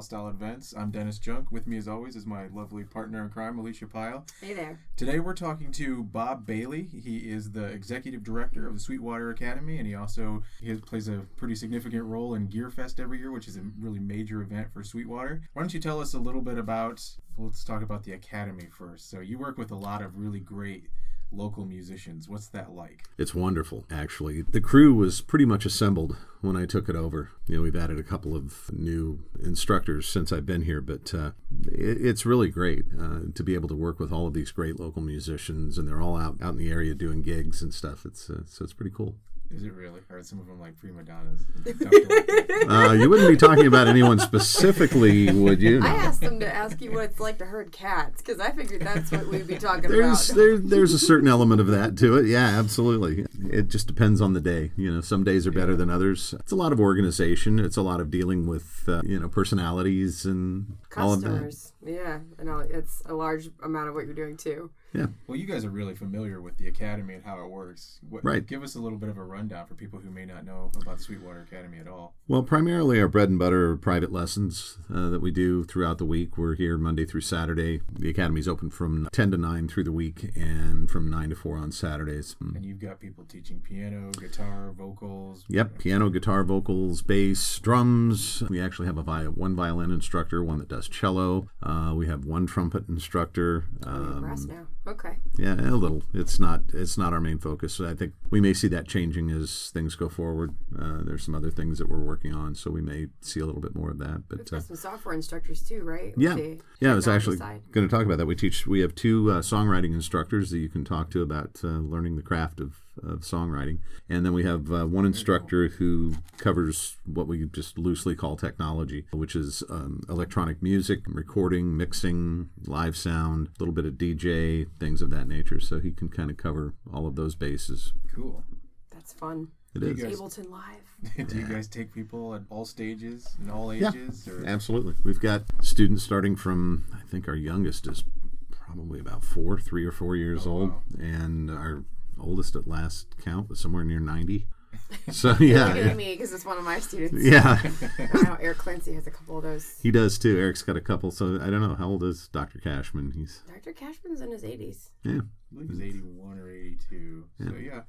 brought to you by Pal Style Events. I'm Dennis Junk. With me, as always, is my lovely partner in crime, Alicia Pyle. Hey there. Today, we're talking to Bob Bailey. He is the executive director of the Sweetwater Academy, and he also he has, plays a pretty significant role in Gear Fest every year, which is a really major event for Sweetwater. Why don't you tell us a little bit about? Let's talk about the Academy first. So, you work with a lot of really great local musicians. What's that like? It's wonderful, actually. The crew was pretty much assembled when I took it over. You know, we've added a couple of new instructors since I've been here, but uh, it, it's really great uh, to be able to work with all of these great local musicians, and they're all out out in the area doing gigs and stuff. It's uh, so it's pretty cool. Is it really? Or are some of them like prima donnas? uh, you wouldn't be talking about anyone specifically, would you? I asked them to ask you what it's like to herd cats because I figured that's what we'd be talking there's, about. There, there's a certain element of that to it. Yeah, absolutely. It just depends on the day. You know, some days are better yeah. than others. It's a lot of organization. It's a lot of dealing with uh, you know personalities and Customers. all of that. Yeah, I know it's a large amount of what you're doing too. Yeah. Well, you guys are really familiar with the academy and how it works. What, right. Give us a little bit of a rundown for people who may not know about the Sweetwater Academy at all. Well, primarily our bread and butter are private lessons uh, that we do throughout the week. We're here Monday through Saturday. The academy's open from 10 to 9 through the week and from 9 to 4 on Saturdays. And you've got people teaching piano, guitar, vocals. Yep, piano, guitar, vocals, bass, drums. We actually have a vi- one violin instructor, one that does cello. Uh, we have one trumpet instructor. Um, oh, now. Okay. Yeah, a little. It's not. It's not our main focus. I think we may see that changing as things go forward. Uh, there's some other things that we're working on, so we may see a little bit more of that. But We've got uh, some software instructors too, right? Yeah, yeah. I was actually going to talk about that. We teach. We have two uh, songwriting instructors that you can talk to about uh, learning the craft of of songwriting. And then we have uh, one instructor who covers what we just loosely call technology, which is um, electronic music, recording, mixing, live sound, a little bit of DJ, things of that nature. So he can kind of cover all of those bases. Cool. That's fun. It is. Guys, Ableton Live. do you guys take people at all stages and all ages? Yeah, or? absolutely. We've got students starting from, I think our youngest is probably about four, three or four years oh, old, wow. and our oldest at last count was somewhere near 90. So yeah, Look at me because it's one of my students. Yeah, I know Eric Clancy has a couple of those. He does too. Eric's got a couple. So I don't know how old is Dr. Cashman. He's Dr. Cashman's in his 80s. Yeah, I believe he's 81 or 82. Yeah. So yeah,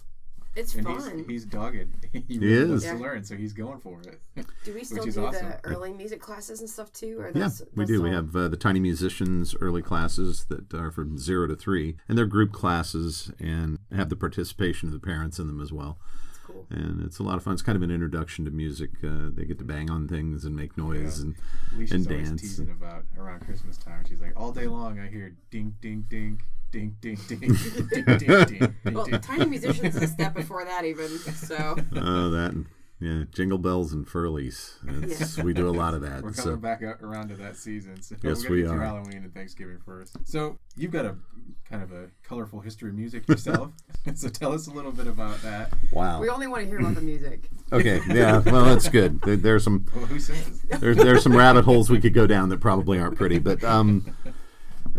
it's and fun. He's, he's dogged. he really is. wants yeah. to learn, so he's going for it. Do we still do awesome. the early music classes and stuff too? Or yeah, we do. We have uh, the Tiny Musicians early classes that are from zero to three, and they're group classes and have the participation of the parents in them as well. Cool. And it's a lot of fun. It's kind of an introduction to music. Uh, they get to bang on things and make noise yeah. and Alicia's and always dance. teasing about around Christmas time. She's like, all day long, I hear ding, ding, ding, ding, ding, ding, ding, ding, ding, ding. Well, Tiny Musicians is a step before that, even. So. Oh, that. Yeah, jingle bells and furlies. Yeah. We do a lot of that. We're coming so. back around to that season. So yes, we are. Halloween and Thanksgiving first. So you've got a kind of a colorful history of music yourself. so tell us a little bit about that. Wow. We only want to hear about the music. Okay. Yeah. Well, that's good. There, there's some. Well, who says? There's there's some rabbit holes we could go down that probably aren't pretty, but um,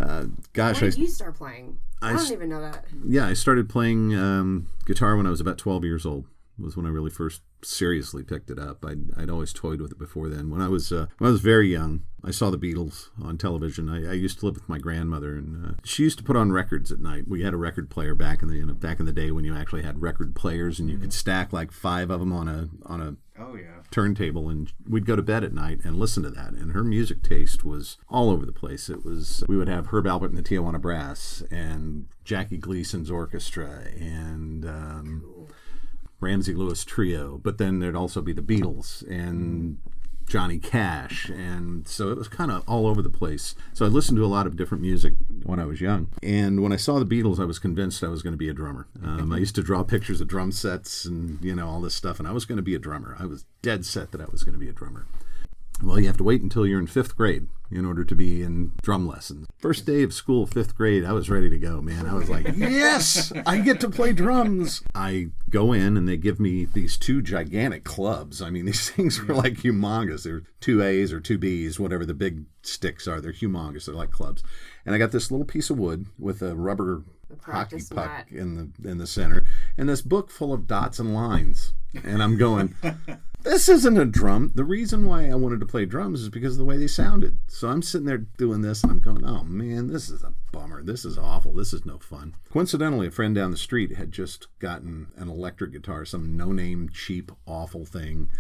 uh, gosh, when did I, you start playing? I, I don't even know that. Yeah, I started playing um, guitar when I was about 12 years old. Was when I really first seriously picked it up. I'd, I'd always toyed with it before then. When I was uh, when I was very young, I saw the Beatles on television. I, I used to live with my grandmother, and uh, she used to put on records at night. We had a record player back in the you know, back in the day when you actually had record players, and you mm-hmm. could stack like five of them on a on a oh yeah turntable, and we'd go to bed at night and listen to that. And her music taste was all over the place. It was we would have Herb Alpert and the Tijuana Brass, and Jackie Gleason's orchestra, and um, cool. Ramsey Lewis Trio, but then there'd also be the Beatles and Johnny Cash, and so it was kind of all over the place. So I listened to a lot of different music when I was young, and when I saw the Beatles, I was convinced I was going to be a drummer. Um, I used to draw pictures of drum sets and you know all this stuff, and I was going to be a drummer. I was dead set that I was going to be a drummer. Well, you have to wait until you're in fifth grade in order to be in drum lessons. First day of school, fifth grade, I was ready to go, man. I was like, yes, I get to play drums. I go in and they give me these two gigantic clubs. I mean, these things were like humongous. They're two A's or two B's, whatever the big sticks are. They're humongous. They're like clubs. And I got this little piece of wood with a rubber hockey puck mat. in the in the center, and this book full of dots and lines. And I'm going, this isn't a drum. The reason why I wanted to play drums is because of the way they sounded. So I'm sitting there doing this and I'm going, oh man, this is a bummer. This is awful. This is no fun. Coincidentally, a friend down the street had just gotten an electric guitar, some no name, cheap, awful thing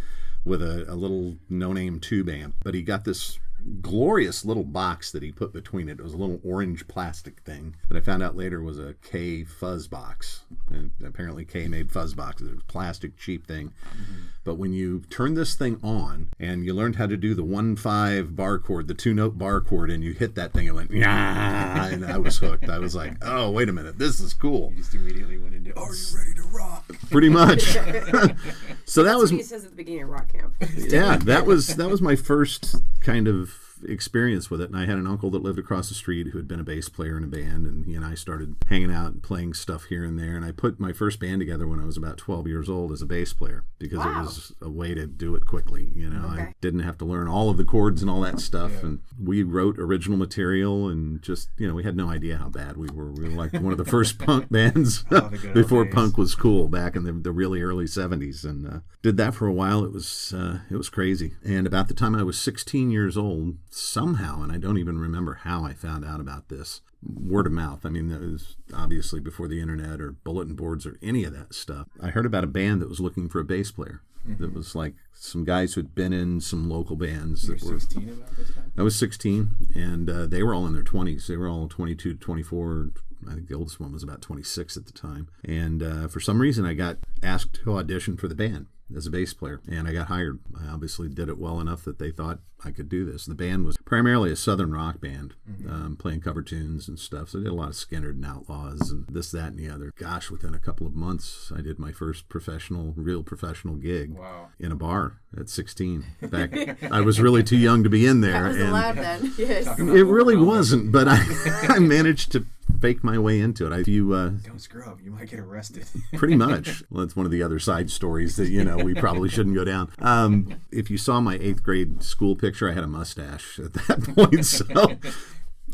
with a, a little no name tube amp. But he got this glorious little box that he put between it. It was a little orange plastic thing that I found out later was a Kay fuzz box. And apparently Kay made fuzz boxes. It was a plastic cheap thing. Mm-hmm. But when you turn this thing on and you learned how to do the one five bar chord, the two note bar chord, and you hit that thing, it went yeah, and I was hooked. I was like, oh wait a minute, this is cool. You just immediately went into, are you ready to rock? Pretty much. so that was what he says at the beginning of rock camp. yeah, that was that was my first kind of experience with it. And I had an uncle that lived across the street who had been a bass player in a band, and he and I started hanging out and playing stuff here and there. And I put my first band together when I was about 12 years old as a bass player because Wow. it was a way to do it quickly. You know, I didn't have to learn all of the chords and all that stuff. And we wrote original material, and just you know, we had no idea how bad we were. We were like one of the first punk bands Oh, the good old before days. punk was cool back in the, the really early 70s and uh, did that for a while it was uh, it was crazy and about the time i was 16 years old somehow and i don't even remember how i found out about this word of mouth i mean that was obviously before the internet or bulletin boards or any of that stuff i heard about a band that was looking for a bass player that was like some guys who'd been in some local bands You're that were 16 about this time? I was 16, and uh, they were all in their 20s. They were all 22 to 24. I think the oldest one was about 26 at the time. And uh, for some reason, I got asked to audition for the band as a bass player, and I got hired. I obviously did it well enough that they thought I could do this. The band was primarily a southern rock band, um, playing cover tunes and stuff. So I did a lot of Skynyrd and Outlaws and this, that, and the other. Gosh, within a couple of months, I did my first professional, real professional gig Wow. in a bar at 16. Back, I was really too young to be in there. That was and allowed then. Yes. it really wasn't, but I, I managed to fake my way into it. I, you, uh, Don't screw up. You might get arrested. pretty much. Well, that's one of the other side stories that you know we probably shouldn't go down. Um, if you saw my eighth grade school picture, I had a mustache at that point, so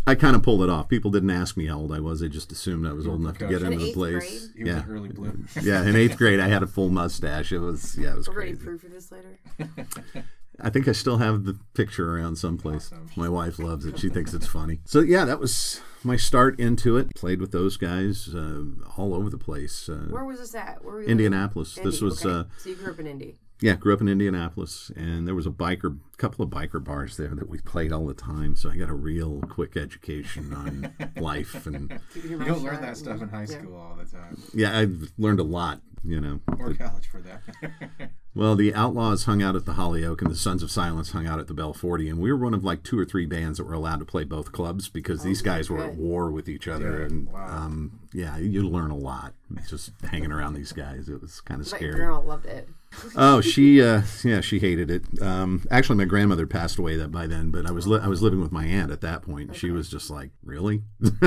I kind of pulled it off. People didn't ask me how old I was; they just assumed I was old enough to get In into the place. grade? He was Yeah, an early bloomer. yeah. In eighth grade, I had a full mustache. It was yeah, it was We're ready crazy. proof of this later. I think I still have the picture around someplace. Awesome. My wife loves it. She thinks it's funny. So yeah, that was my start into it. Played with those guys uh, all over the place. Uh, Where was this at? Where were you Indianapolis. living? This was okay. uh, so you grew up in Indy. yeah, grew up in Indianapolis, and there was a biker, couple of biker bars there that we played all the time. So I got a real quick education on life, and You don't learn that stuff in high Yeah. school all the time. yeah, I've learned a lot. You know, Or college for that. Well, the Outlaws hung out at the Hollyoak, and the Sons of Silence hung out at the Bell 40, and we were one of like two or three bands that were allowed to play both clubs because these guys were at war with each other, Yeah, and wow. um, yeah, you learn a lot just hanging around these guys. It was kind of But your scary. grandma loved it. Oh, she, uh, yeah, she hated it. Um, actually, my grandmother passed away that by then, but I was li- I was living with my aunt at that point. and She was just like, really,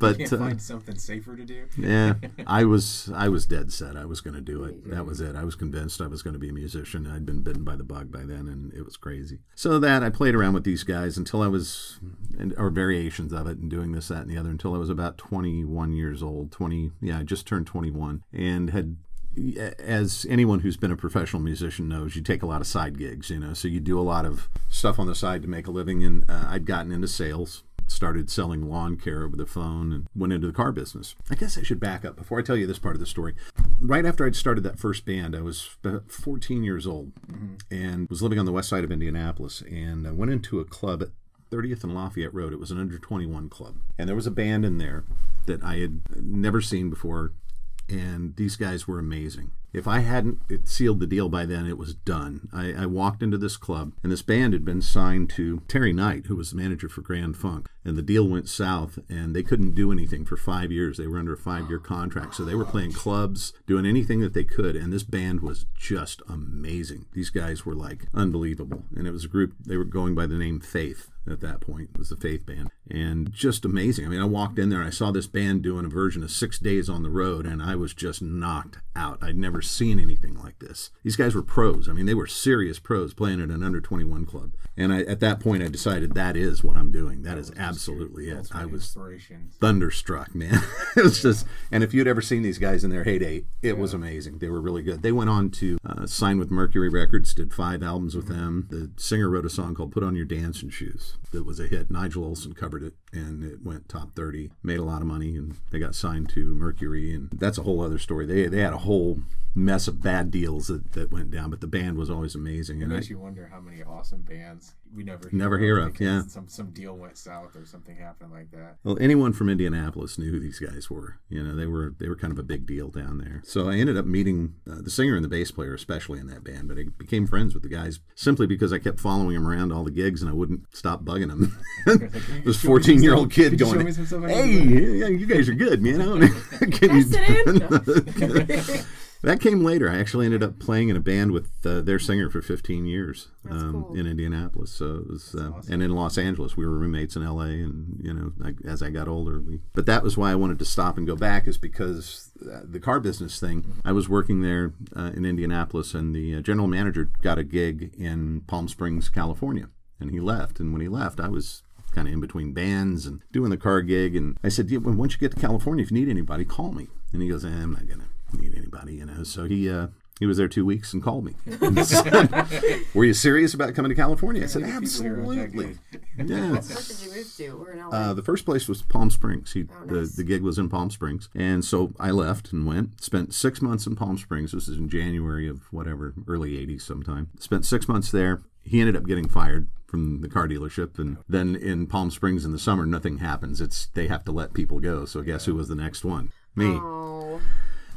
but uh, find something safer to do. yeah, I was I was dead set. I was going to do it. That was it. I was convinced I was going to be a musician. I'd been bitten by the bug by then, and it was crazy. So that I played around with these guys until I was, and, or variations of it, and doing this, that, and the other until I was about 21 years old. 20, yeah, I just turned 21, and had. As anyone who's been a professional musician knows, you take a lot of side gigs, you know. So you do a lot of stuff on the side to make a living, and uh, I'd gotten into sales, started selling lawn care over the phone and went into the car business. I guess I should back up before I tell you this part of the story. Right after I'd started that first band, I was 14 years old and was living on the west side of Indianapolis. And I went into a club at 30th and Lafayette Road. It was an under 21 club. And there was a band in there that I had never seen before. And these guys were amazing. If I hadn't sealed the deal by then, it was done. I, I walked into this club, and this band had been signed to Terry Knight, who was the manager for Grand Funk. And the deal went south, and they couldn't do anything for five years. They were under a five year contract. So they were playing clubs, doing anything that they could. And this band was just amazing. These guys were like unbelievable. And it was a group, they were going by the name Faith at that point. It was the Faith Band. and just amazing. I mean, I walked in there I saw this band doing a version of Six Days on the Road, and I was just knocked out. I'd never seen anything like this. These guys were pros. I mean, they were serious pros playing at an under 21 club. And I, at that point, I decided that is what I'm doing. That is absolutely it. I was thunderstruck, man. it was just, and if you'd ever seen these guys in their heyday, it was amazing. They were really good. They went on to uh, sign with Mercury Records, did five albums with them. The singer wrote a song called "Put On Your Dancing Shoes" that was a hit. Nigel Olsson covered it, and it went top thirty. Made a lot of money, and they got signed to Mercury, and that's a whole other story. They they had a whole mess of bad deals that, that went down, but the band was always amazing. It And I, makes you wonder how many awesome bands we never Never hear of, because yeah. Some some deal went south or something happened like that. Well, anyone from Indianapolis knew who these guys were. You know, they were they were kind of a big deal down there. So I ended up meeting uh, the singer and the bass player, especially in that band. But I became friends with the guys simply because I kept following them around all the gigs, and I wouldn't stop bugging them. this show me some fourteen year old kid Could you show going, me some stuff I "Hey, yeah, you guys are good, man. I don't, can you?" Sit That came later. I actually ended up playing in a band with uh, their singer for 15 years um, cool. in Indianapolis. So it was, uh, awesome. and in Los Angeles, we were roommates in L.A. And you know, I, as I got older, we. But that was why I wanted to stop and go back, is because uh, the car business thing. I was working there uh, in Indianapolis, and the uh, general manager got a gig in Palm Springs, California, and he left. And when he left, I was kind of in between bands and doing the car gig. And I said, yeah, well, once you get to California, if you need anybody, call me. And he goes, eh, I'm not gonna need anybody, you know. So he uh, he was there two weeks and called me. And said, Were you serious about coming to California? I said, People here aren't that absolutely. good. Yeah. What did you move to? We're in LA. Uh, the first place was Palm Springs. He, Oh, the, nice. the gig was in Palm Springs. And so I left and went. Spent six months in Palm Springs. This is in January of whatever, early 80s sometime. Spent six months there. He ended up getting fired from the car dealership. And then in Palm Springs in the summer, nothing happens. It's They have to let people go. So guess who was the next one? Me. oh,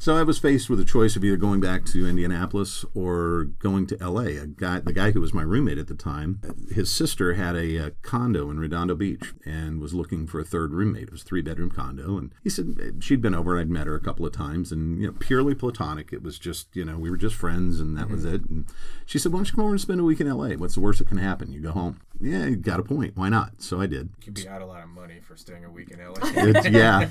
So I was faced with a choice of either going back to Indianapolis or going to L.A. A guy, the guy who was my roommate at the time, his sister had a, uh condo in Redondo Beach and was looking for a third roommate. It was a three-bedroom condo, and he said she'd been over. And I'd met her a couple of times, and you know, purely platonic. It was just you know we were just friends, and that was it. And she said, "Why don't you come over and spend a week in L.A.? What's the worst that can happen? You go home." Yeah, you got a point. Why not? So I did. You could be out a lot of money for staying a week in LA. It's, yeah,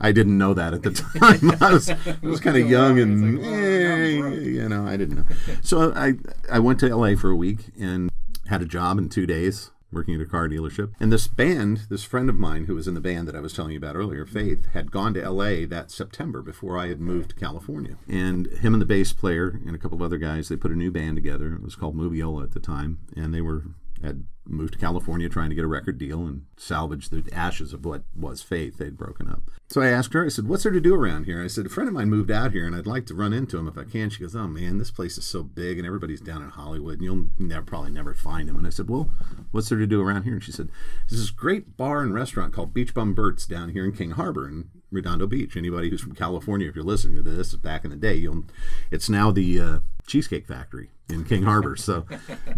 I didn't know that at the time. I was, I was kind of young and like, well, now I'm broke. eh, you know I didn't know. So I I went to LA for a week and had a job in two days working at a car dealership. And this band, this friend of mine who was in the band that I was telling you about earlier, Faith, had gone to LA that September before I had moved to California. And him and the bass player and a couple of other guys, they put a new band together. It was called Moviola at the time, and they were had moved to California trying to get a record deal and salvage the ashes of what was Faith. They'd broken up. So I asked her, I said, What's there to do around here? I said, A friend of mine moved out here and I'd like to run into him if I can. She goes, Oh man, this place is so big and everybody's down in Hollywood and you'll never, probably never find him. And I said, Well, what's there to do around here? And she said, There's this great bar and restaurant called Beach Bum Bert's down here in King Harbor in Redondo Beach. Anybody who's from California, if you're listening to this back in the day, you'll it's now the uh, Cheesecake Factory in King Harbor. So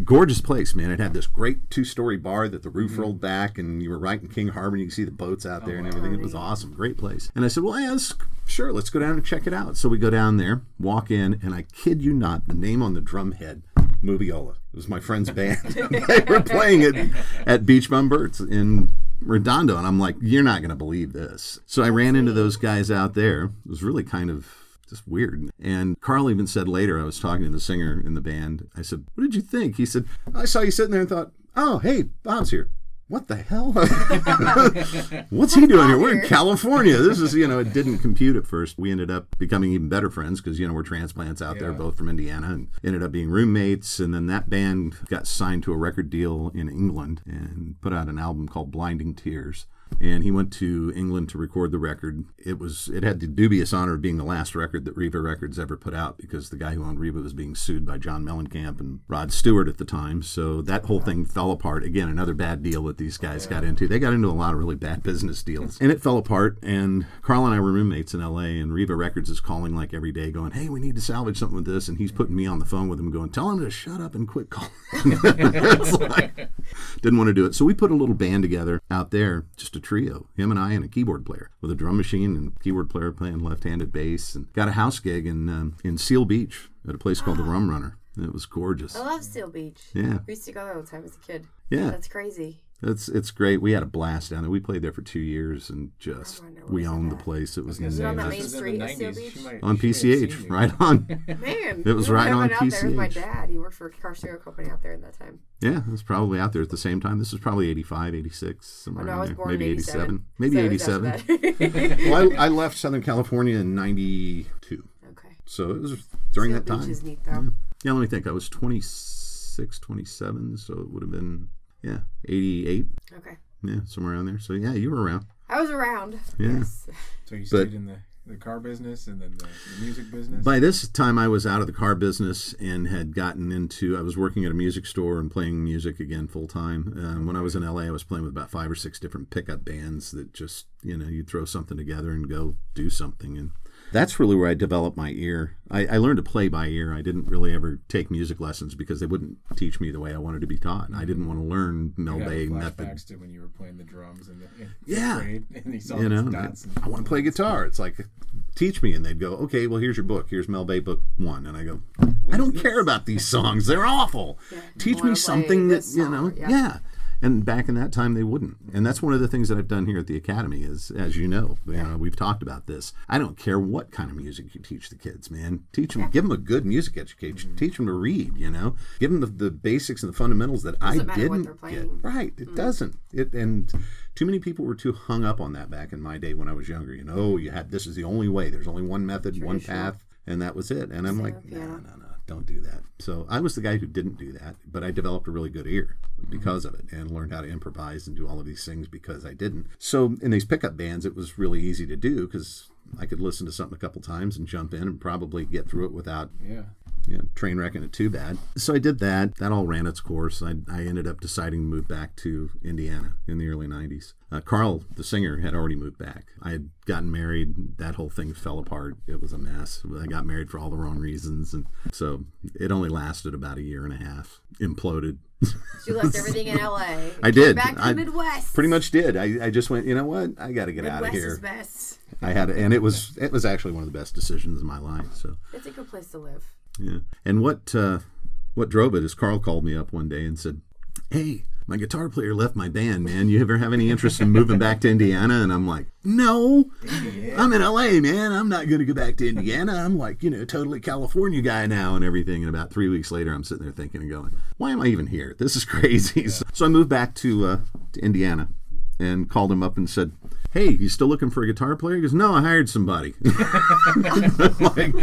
gorgeous place, man. It had this great two story bar that the roof mm-hmm. rolled back and you were right in King Harbor and you could see the boats out oh, there and everything. It was awesome. Great place. And I said, Well, yeah, let's, sure, let's go down and check it out. So we go down there, walk in, and I kid you not, the name on the drum head, Moviola. It was my friend's band. they were playing it at Beach Bum Bert's in Redondo. And I'm like, You're not going to believe this. So I ran into those guys out there. It was really kind of just weird. And Carl even said later, I was talking to the singer in the band. I said, What did you think? He said, I saw you sitting there and thought, Oh, hey, Bob's here. What the hell? What's he doing here? We're in? California. This is, you know, it didn't compute at first. We ended up becoming even better friends because, you know, we're transplants out there, both from Indiana, and ended up being roommates. And then that band got signed to a record deal in England and put out an album called Blinding Tears. And he went to England to record the record. It was it had the dubious honor of being the last record that Riva Records ever put out because the guy who owned Riva was being sued by John Mellencamp and Rod Stewart at the time. So that whole thing fell apart. Again, another bad deal that these guys got into. They got into a lot of really bad business deals. And it fell apart. And Carl and I were roommates in LA and Riva Records is calling like every day going, Hey, we need to salvage something with this. And he's putting me on the phone with him going, Tell him to shut up and quit calling. Like- didn't want to do it. So we put a little band together out there, just a trio, him and I and a keyboard player with a drum machine and keyboard player playing left-handed bass, and got a house gig in um, in Seal Beach at a place called the Rum Runner. It was gorgeous. I love Seal Beach. Yeah. We used to go there all the time as a kid. Yeah. That's crazy. It's it's great. We had a blast down there. We played there for two years and just we owned the place. It was I was it on say, that this main is in street the at 90s. Beach? She might- on she may have PCH, seen right on. Man, It was we were right on having out there with my PCH. dad. He worked for a car stereo company out there at that time. Yeah, it was probably out there at the same time. This was probably 85, 86, Oh, somewhere no, I around was there. born Maybe 87. Maybe So it was after 87. that. well, I, I left Southern California in 92. okay. So it was during Seal that time. Beach is neat though. Yeah, let me think. I was 26, 27, so it would have been, yeah, 88. Okay. Yeah, somewhere around there. So yeah, you were around. I was around. Yeah. Yes. So you But- stayed in the, the car business and then the, the music business. By this time, I was out of the car business and had gotten into. I was working at a music store and playing music again full time. Um, when I was in LA, I was playing with about five or six different pickup bands that just, you know, you'd throw something together and go do something. And that's really where I developed my ear. I, I learned to play by ear. I didn't really ever take music lessons because they wouldn't teach me the way I wanted to be taught. I didn't want to learn Mel You have Bay method. flashbacks to when you were playing the drums and the in Yeah. and you saw you know, these and. I, want to play guitar. It's like, teach me, and they'd go, okay, well, here's your book. Here's Mel Bay book one, and I go, I don't care about these songs. They're awful. Teach me something that this you know, yeah. yeah. And back in that time, they wouldn't. And that's one of the things that I've done here at the academy. Is as you know, you know, we've talked about this. I don't care what kind of music you teach the kids, man. Teach them, give them a good music education. Teach them to read. You know, give them the, the basics and the fundamentals that I didn't they're get. Right. It doesn't. It and too many people were too hung up on that back in my day when I was younger. You know, oh, you had this is the only way. There's only one method, one path, and that was it. And I'm like, no, no, no, don't do that. So I was the guy who didn't do that, but I developed a really good ear because of it and learned how to improvise and do all of these things because I didn't. So in these pickup bands, it was really easy to do because I could listen to something a couple times and jump in and probably get through it without Yeah. you know, train wrecking it too bad. So I did that. That all ran its course. I, I ended up deciding to move back to Indiana in the early 90s. Uh, Carl, the singer, had already moved back. I had gotten married. That whole thing fell apart. It was a mess. I got married for all the wrong reasons. And so it only lasted about a year and a half. Imploded. You left everything in LA. I did. Back to I the Midwest. Pretty much did. I, I just went, you know what? I got to get out of Midwest here. is best. I had, and it was it was actually one of the best decisions of my life. So It's a good place to live. Yeah. And what uh, what drove it is Carl called me up one day and said, "Hey, my guitar player left my band, man. You ever have any interest in moving back to Indiana?" And I'm like, "No, I'm in LA, man. I'm not going to go back to Indiana. I'm like, you know, totally California guy now and everything." And about three weeks later, I'm sitting there thinking and going, "Why am I even here? This is crazy." So, so I moved back to uh, to Indiana and called him up and said, "Hey, you still looking for a guitar player?" He goes, "No, I hired somebody." like,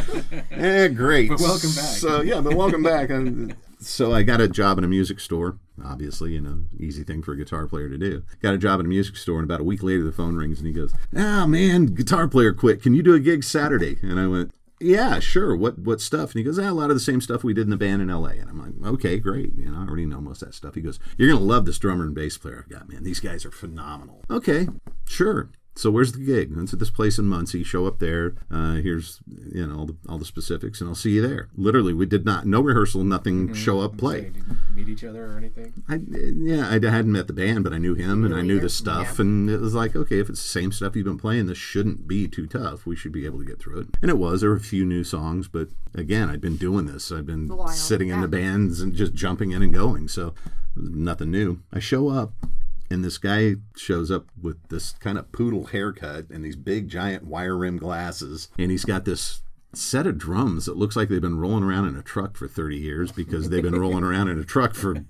eh, great. But welcome back. So yeah, but welcome back. And so I got a job in a music store. Obviously, you know, easy thing for a guitar player to do. Got a job in a music store, and about a week later, the phone rings, and he goes, "Ah, man, guitar player quit. Can you do a gig Saturday?" And I went. Yeah, sure. What what stuff? And he goes, ah, a lot of the same stuff we did in the band in LA. And I'm like, okay, great. You know, I already know most of that stuff. He goes, you're gonna love this drummer and bass player I've got, man. These guys are phenomenal. Okay, sure. So where's the gig? It's at this place in Muncie. Show up there. Uh, here's you know all the, all the specifics, and I'll see you there. Literally, we did not no rehearsal, nothing. Show up, play. Say, meet each other or anything? I, yeah, I hadn't met the band, but I knew him and I knew the stuff. And it was like, okay, if it's the same stuff you've been playing, this shouldn't be too tough. We should be able to get through it. And it was. There were a few new songs, but again, I'd been doing this. I've been while, sitting in the bands and just jumping in and going. So nothing new. I show up. And this guy shows up with this kind of poodle haircut and these big giant wire rim glasses. And he's got this set of drums that looks like they've been rolling around in a truck for 30 years because they've been rolling around in a truck for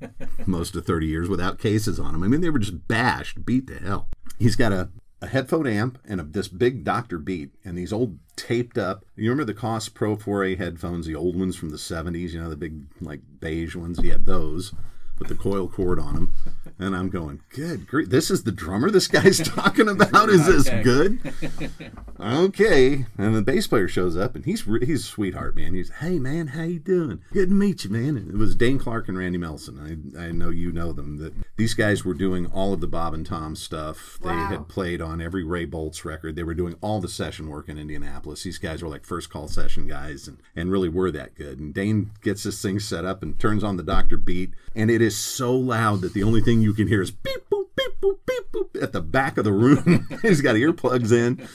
most of 30 years without cases on them. I mean, they were just bashed, beat to hell. He's got a, a headphone amp and a, this big Dr. Beat and these old taped up. You remember the Koss Pro 4A headphones, the old ones from the 70s, you know, the big like beige ones? He had those with the coil cord on them. And I'm going, good grief, this is the drummer this guy's talking about? Is this good? okay. And the bass player shows up, and he's re- he's a sweetheart, man. He's, hey, man, how you doing? Good to meet you, man. And it was Dane Clark and Randy Melson. I, I know you know them. That These guys were doing all of the Bob and Tom stuff. They Wow. had played on every Ray Boltz record. They were doing all the session work in Indianapolis. These guys were like first call session guys and, and really were that good. And Dane gets this thing set up and turns on the Dr. Beat, and it is so loud that the only thing you can hear is beep boop beep boop beep boop at the back of the room. He's got earplugs in.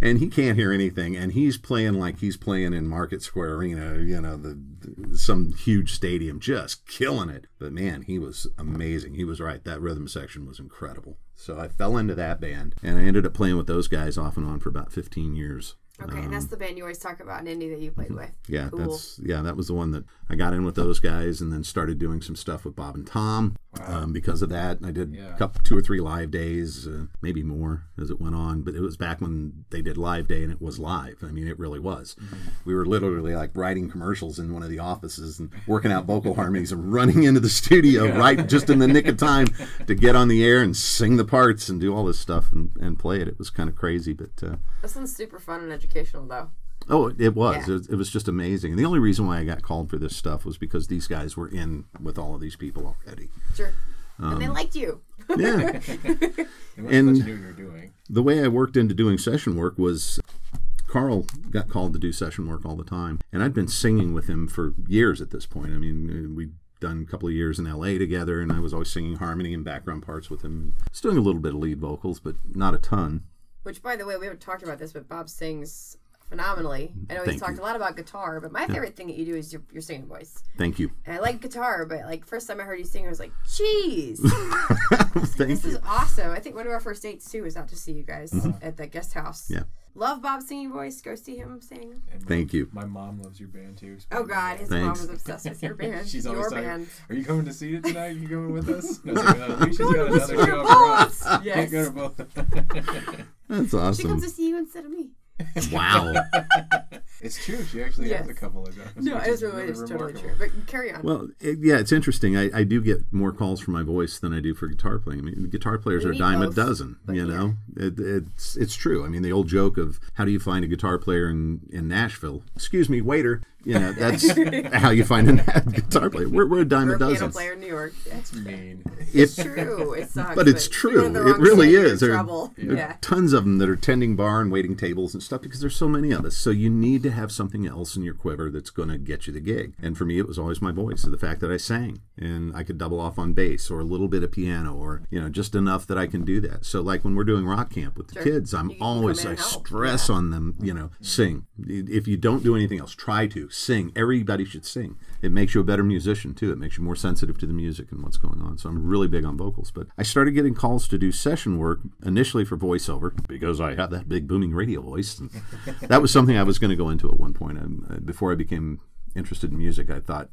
and he can't hear anything, and he's playing like he's playing in Market Square Arena, you know, the, the some huge stadium, just killing it. But man, he was amazing. He was right. That rhythm section was incredible. So I fell into that band, and I ended up playing with those guys off and on for about 15 years. Okay, and that's the band you always talk about in Indy that you played with. Yeah, Cool. that's yeah, that was the one that I got in with those guys, and then started doing some stuff with Bob and Tom. Um, because of that, I did Yeah. a couple, two or three live days, uh, maybe more as it went on. But it was back when they did live day, and it was live. I mean, it really was. We were literally like writing commercials in one of the offices and working out vocal harmonies and running into the studio right just in the nick of time to get on the air and sing the parts and do all this stuff and, and play it. It was kind of crazy, but. Uh, That sounds super fun and educational, though. Oh, it was. Yeah. It was. It was just amazing. And the only reason why I got called for this stuff was because these guys were in with all of these people already. Sure. Um, and they liked you. Yeah. They And- you knew what you were doing. the way I worked into doing session work was Carl got called to do session work all the time. And I'd been singing with him for years at this point. I mean, uh, we'd done a couple of years in LA together, and I was always singing harmony and background parts with him. I was doing a little bit of lead vocals, but not a ton. Which, by the way, we haven't talked about this, but Bob sings phenomenally. I know he's Thank talked you. a lot about guitar, but my favorite thing that you do is your, your singing voice. Thank you. And I like guitar, but like first time I heard you sing, I was like, "Jeez, Thank this you. is awesome!" I think one of our first dates too was out to see you guys at the guest house. Mm-hmm. Yeah. Love Bob's singing voice. Go see him sing. And my- Thank you. My mom loves your band too. Oh God, his Thanks. mom was obsessed with your band. She's always your talking, band. Are you coming to see it tonight? Are you coming with us? And I was like, uh, Alicia's Going got another to show for us. Yes. Can't go to both. That's awesome. She comes to see you instead of me. Wow. it's true. She actually has a couple of those. No, which it really, it's totally true. But carry on. Well, it, yeah, it's interesting. I, I do get more calls for my voice than I do for guitar playing. I mean, guitar players We are a need dime a dozen. but You yeah. know, it, it's it's true. I mean, the old joke of how do you find a guitar player in, in Nashville? Excuse me, waiter. You know, that's how you find a guitar player. We're, we're a dime Or a a piano dozen. player in New York. That's mean. It's It, true. It sucks. but it's if true. you're in the It really state, you're in is. There- trouble. there are tons of them that are tending bar and waiting tables and stuff because there's so many of us. So you need to have something else in your quiver that's going to get you the gig. And for me, it was always my voice, so the fact that I sang and I could double off on bass or a little bit of piano or you know just enough that I can do that. So like when we're doing rock camp with the Sure. kids, I'm You can come always in I and help. stress on them. You know, sing. If you don't do anything else, try to sing. Everybody should sing. It makes you a better musician too. It makes you more sensitive to the music and what's going on. So I'm really big on vocals. But I started getting calls to do session work initially for voiceover because I had that big booming radio voice. And that was something I was going to go into at one point. I, I- uh, before I became interested in music, I thought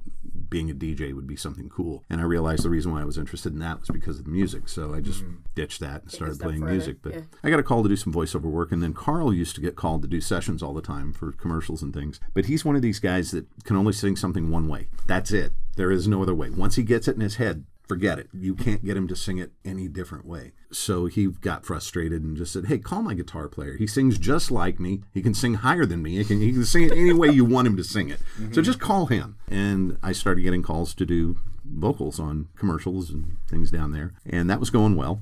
being a DJ would be something cool. And I realized the reason why I was interested in that was because of the music. So I just mm-hmm. ditched that and started playing further, music. But yeah. I got a call to do some voiceover work, and then Carl used to get called to do sessions all the time for commercials and things. But he's one of these guys that can only sing something one way. That's it. There is no other way. Once he gets it in his head, forget it. You can't get him to sing it any different way. So he got frustrated and just said, "Hey, call my guitar player. He sings just like me. He can sing higher than me. He can, he can sing it any way you want him to sing it. So just call him." And I started getting calls to do vocals on commercials and things down there, and that was going well.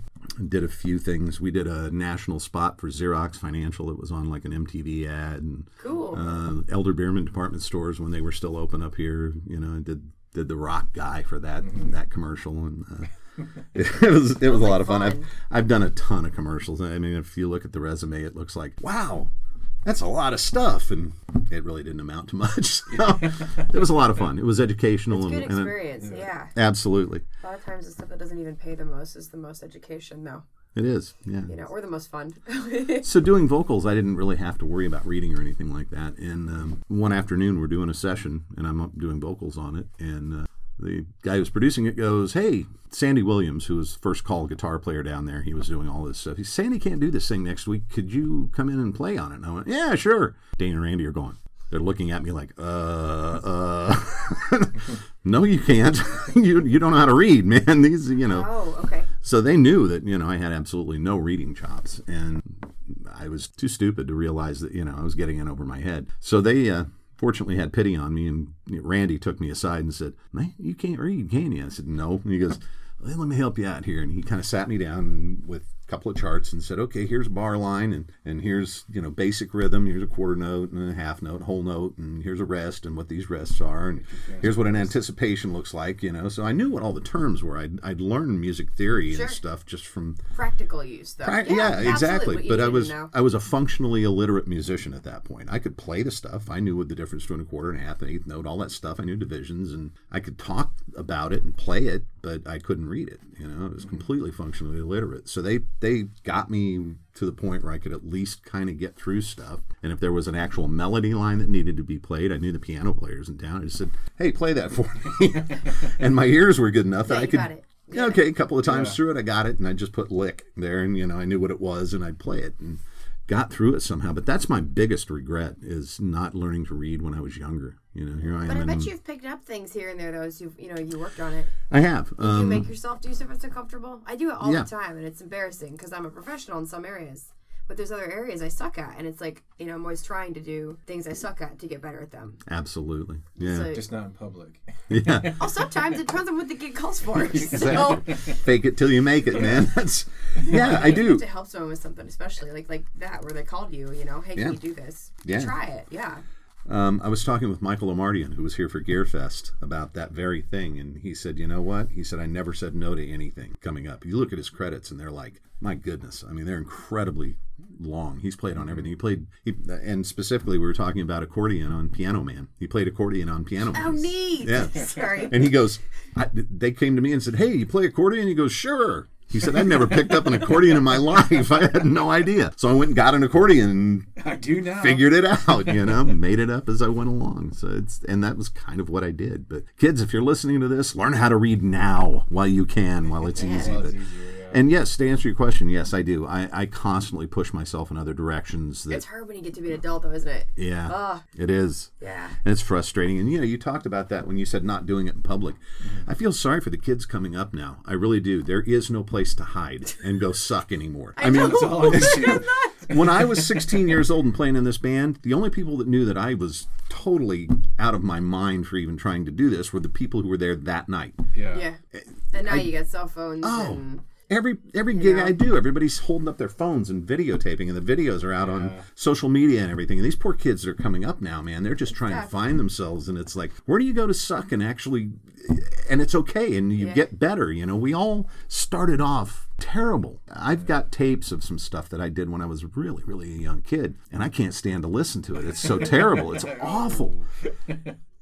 Did a few things. We did a national spot for Xerox Financial. It was on like an MTV ad, and Cool. uh, Elder Beerman department stores when they were still open up here. You know, I did did the rock guy for that that commercial, and uh, it, was it was a lot of fun. I've. I've done a ton of commercials. I mean, if you look at the resume, it looks like wow. That's a lot of stuff, and it really didn't amount to much. So it was a lot of fun. It was educational, Good and, and it- experience. yeah. absolutely, A lot of times the stuff that doesn't even pay the most is the most education, though. It is. Yeah. You know, or the most fun. So doing vocals, I didn't really have to worry about reading or anything like that. And um, one afternoon, we're doing a session, and I'm up doing vocals on it, and uh, the guy who's producing it goes, "Hey, Sandy Williams, who was first call guitar player down there, he was doing all this stuff. He said, Sandy can't do this thing next week. Could you come in and play on it?" And I went, "Yeah, sure." Dane and Randy are going. They're looking at me like, "Uh, uh." no, you can't. you you don't know how to read, man. These, you know. oh, okay. So they knew that, you know, I had absolutely no reading chops and I was too stupid to realize that, you know, I was getting in over my head. So they uh, fortunately had pity on me and Randy took me aside and said, Man, you can't read, can you? I said, No. And he goes, well, let me help you out here. And he kind of sat me down with couple of charts and said, okay, here's bar line and, and here's, you know, basic rhythm. Here's a quarter note and a half note, whole note, and here's a rest and what these rests are. And here's what an anticipation looks like, you know. So I knew what all the terms were. I'd, I'd learned music theory Sure. and stuff just from Practical use, though. Right, yeah, absolutely exactly. But I was know. I was a functionally illiterate musician at that point. I could play the stuff. I knew what the difference between a quarter and a half, an eighth note, all that stuff. I knew divisions, and I could talk about it and play it, but I couldn't read it. You know, It was mm-hmm. completely functionally illiterate. So they they got me to the point where I could at least kind of get through stuff. And if there was an actual melody line that needed to be played, I knew the piano players in town. I just said, "Hey, play that for me," and my ears were good enough Yeah, that I could. got it. Yeah, okay, a couple of times Yeah. through it, I got it, and I just put lick there, and you know, I knew what it was, and I'd play it, and got through it somehow. But that's my biggest regret is not learning to read when I was younger. You know, here I am. But I bet you've picked up things here and there, though, as you you know you worked on it. I have. you Um, make yourself do stuff that's uncomfortable. I do it all Yeah. the time, and it's embarrassing because I'm a professional in some areas. But there's other areas I suck at, and it's like you know I'm always trying to do things I suck at to get better at them. absolutely. Yeah. So, Just not in public. yeah. oh, sometimes it depends on what the gig calls for. so Fake it till you make it, man. That's yeah, I do. to help someone with something, especially like like that, where they called you, you know, hey, Yeah. can you do this? Yeah. try it. Yeah, Um, I was talking with Michael Omartian, who was here for Gearfest, about that very thing, and he said, "You know what?" He said, "I never said no to anything coming up." You look at his credits, and they're like, "My goodness!" I mean, they're incredibly long. He's played on everything. He played, he, and specifically, we were talking about accordion on Piano Man. He played accordion on Piano Man. Oh, neat. Yeah. Sorry. And he goes, I, they came to me and said, "Hey, you play accordion?" He goes, "Sure." He said, "I've never picked up an accordion in my life. I had no idea." So I went and got an accordion and I do now. figured it out, you know, made it up as I went along. So it's and that was kind of what I did. But kids, if you're listening to this, learn how to read now while you can, while it's easy. Well, But, it's yeah. And yes, to answer your question, yes, I do. I, I constantly push myself in other directions. That It's hard when you get to be an adult, though, isn't it? yeah, Ugh. it is. Yeah. And it's frustrating. And you know, you talked about that when you said not doing it in public. Mm-hmm. I feel sorry for the kids coming up now. I really do. There is no place to hide and go suck anymore. I, mean, That's all I'm saying. when I was 16 years old and playing in this band, the only people that knew that I was totally out of my mind for even trying to do this were the people who were there that night. Yeah. Yeah. And now you got cell phones Oh. and Every every gig know? I do, everybody's holding up their phones and videotaping, and the videos are out on social media and everything. And these poor kids that are coming up now, man, they're just trying to find themselves. And it's like, where do you go to suck and actually, and it's okay, and you Yeah. get better. You know, we all started off terrible. I've got tapes of some stuff that I did when I was really, really a young kid, and I can't stand to listen to it. It's so terrible. It's awful.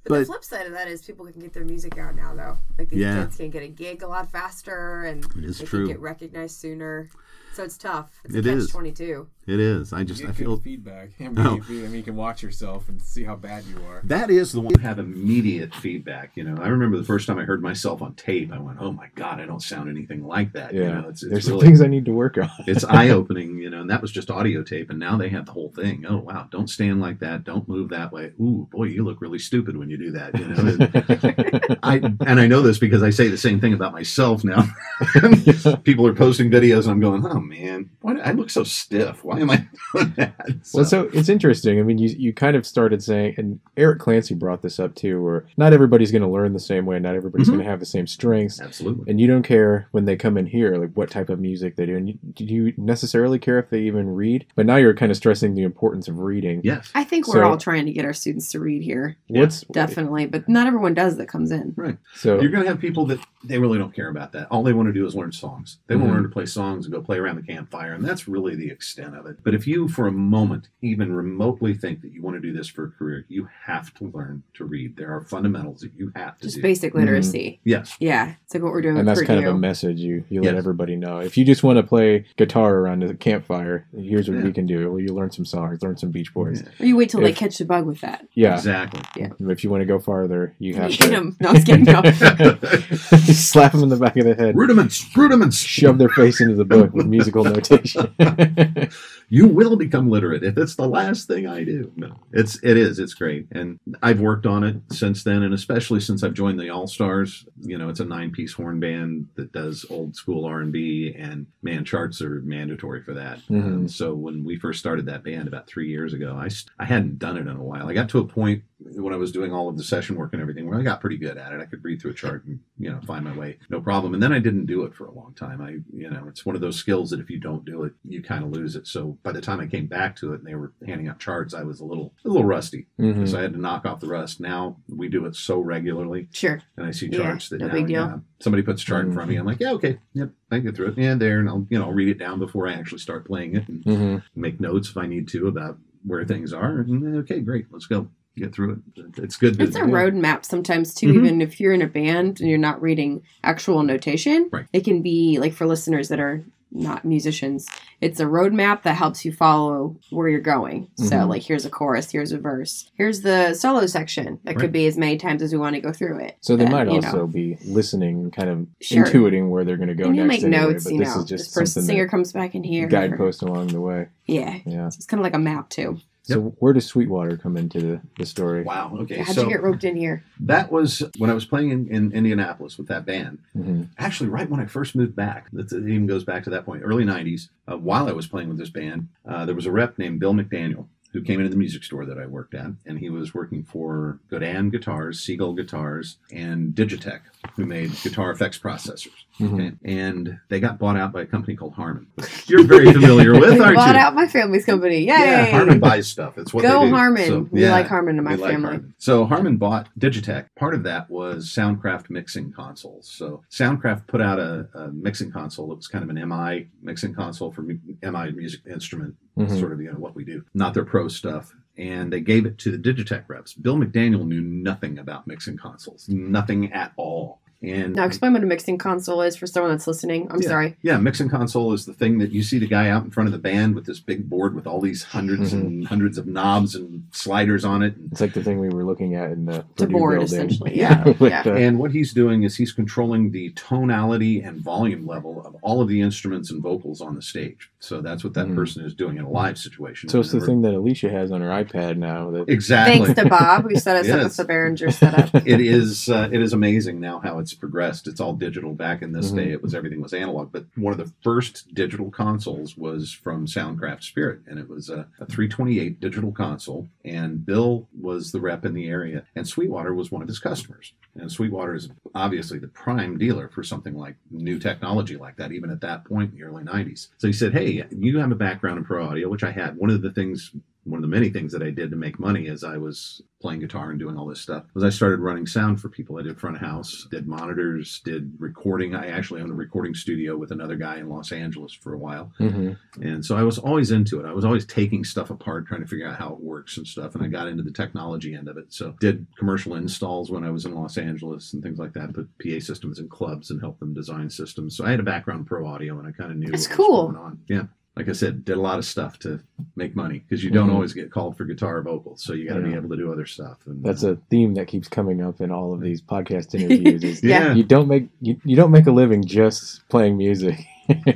But, But- the flip side of that is people can get their music out now, though. Like these Yeah. kids can get a gig a lot faster, and they true. can get recognized sooner. So it's tough. It's It a catch is. twenty two. It is. I just Get I good feel feedback. I mean, Oh. you, I mean, you can watch yourself and see how bad you are. That is the one. You have immediate feedback. You know, I remember the first time I heard myself on tape. I went, "Oh my god, I don't sound anything like that." Yeah, You know, it's, it's there's some things I need to work on. it's eye opening. You know, and that was just audio tape, and now they have the whole thing. Oh wow, don't stand like that. Don't move that way. Ooh, boy, you look really stupid when you do that. You know, and I and I know this because I say the same thing about myself now. People are posting videos, and I'm going, "Oh man, why do I look so stiff? Why am I doing that?" Well, so it's interesting. I mean, you you kind of started saying, and Eric Clancy brought this up too, where not everybody's going to learn the same way, not everybody's Mhm. going to have the same strengths, absolutely. and you don't care when they come in here, like what type of music they do. And you, do you necessarily care if they even read? But now you're kind of stressing the importance of reading. Yes. I think So- we're all trying to get our students to read here, What's definitely, but not everyone does that comes in. Right. so? You're going to have people that they really don't care about that. All they want to do is learn songs. They want Mhm. to learn to play songs and go play around the campfire, and that's really the extent of it. But if you, for a moment, even remotely think that you want to do this for a career, you have to learn to read. There are fundamentals that you have to Just do. basic mm-hmm. literacy. Yes. Yeah, it's like what we're doing and with that's kind of a message you, you let Yes. everybody know. If you just want to play guitar around a campfire, here's what Yeah. we can do. Well, you learn some songs, learn some Beach Boys. or you wait till they If- catch the bug with that. Yeah. Exactly. If you want to go farther, you have Hit to them. No, I was kidding. No. slap them in the back of the head, Rudiments, rudiments. shove their face into the book with musical notation. you will become literate if it's the last thing I do. No, it's it is. It's great, and I've worked on it since then, and especially since I've joined the All Stars. You know, it's a nine piece horn band that does old school R and B, and man, charts are mandatory for that. Mhm. Um, so when we first started that band about three years ago, I I hadn't done it in a while. I got to a point when I was doing all of the session work and everything, where I got pretty good at it. I could read through a chart and you know find my way, no problem. And then I didn't do it for a long time. I you know it's one of those skills that if you don't do it, you kind of lose it. So by the time I came back to it and they were handing out charts, I was a little a little rusty. Mhm. So I had to knock off the rust. Now we do it so regularly, Sure. and I see Yeah, charts that no now big deal. yeah, somebody puts a chart in front of me. I'm like, yeah, okay, yep, I can get through it. Yeah, there, and I'll you know read it down before I actually start playing it and Mhm. make notes if I need to about where things are. And okay, great, let's go get through it. It's good. To, It's a roadmap sometimes too, Mhm. even if you're in a band and you're not reading actual notation. Right. It can be like for listeners that are not musicians, it's a roadmap that helps you follow where you're going. So Mhm. like here's a chorus, here's a verse, here's the solo section. That Right. could be as many times as we want to go through it. So they That, might also know. be listening, kind of Sure. intuiting where they're going to go and next. make anyway, notes, but you this know. is just this first something singer comes back in here. guidepost along the way. Yeah. Yeah. So it's kind of like a map too. So where does Sweetwater come into the, the story? Wow. Okay. How'd so you get roped in here? that was when I was playing in, in Indianapolis with that band. hmm Actually, right when I first moved back, that's, it even goes back to that point, early '90s. Uh, while I was playing with this band, uh, there was a rep named Bill McDaniel who came into the music store that I worked at, and he was working for Godin Guitars, Seagull Guitars, and Digitech, who made guitar effects processors. Mhm. Okay, and they got bought out by a company called Harman. You're very familiar with, aren't Bought you? out my family's company. Yay! Yeah, Harman buys stuff. It's what Go they do. Harman. So, we yeah. like Harman in my We like family. Harman. So Harman bought Digitech. Part of that was Soundcraft mixing consoles. So Soundcraft put out a, a mixing console. It was kind of an MI mixing console for MI music instrument, Mhm. sort of you know what we do, not their pro stuff. And they gave it to the Digitech reps. Bill McDaniel knew nothing about mixing consoles, nothing at all. And Now explain what a mixing console is for someone that's listening. I'm Yeah. sorry. yeah, mixing console is the thing that you see the guy out in front of the band with this big board with all these 100s Mhm. and hundreds of knobs and sliders on it. It's like the thing we were looking at in the It's a Purdue board, building. essentially. Yeah. Yeah. With yeah. the- And what he's doing is he's controlling the tonality and volume level of all of the instruments and vocals on the stage. So that's what that Mhm. person is doing in a live situation. so it's the thing that Alicia has on her iPad now. That Exactly. Thanks to Bob who set us up with the Behringer setup. it is uh, it is amazing now how it's progressed. It's all digital. Back in this Mhm. day, it was everything was analog. But one of the first digital consoles was from Soundcraft Spirit, and it was a, a 328 digital console. And Bill was the rep in the area, and Sweetwater was one of his customers. And Sweetwater is obviously the prime dealer for something like new technology like that, even at that point in the early 90s. So he said, "Hey, you have a background in pro audio, which I had. One of the things one of the many things that I did to make money as I was playing guitar and doing all this stuff was I started running sound for people. I did front of house, did monitors, did recording. I actually owned a recording studio with another guy in Los Angeles for a while. Mhm. And so I was always into it. I was always taking stuff apart, trying to figure out how it works and stuff. And I got into the technology end of it. So did commercial installs when I was in Los Angeles and things like that. Put PA systems in clubs and helped them design systems. So I had a background in pro audio and I kind of knew That's what was cool. going on. Yeah. Like I said, did a lot of stuff to make money because you don't Mhm. always get called for guitar or vocals. So you got to be able to do other stuff. And That's a theme that keeps coming up in all of these podcast interviews. Is yeah. you don't make you, you don't make a living just playing music.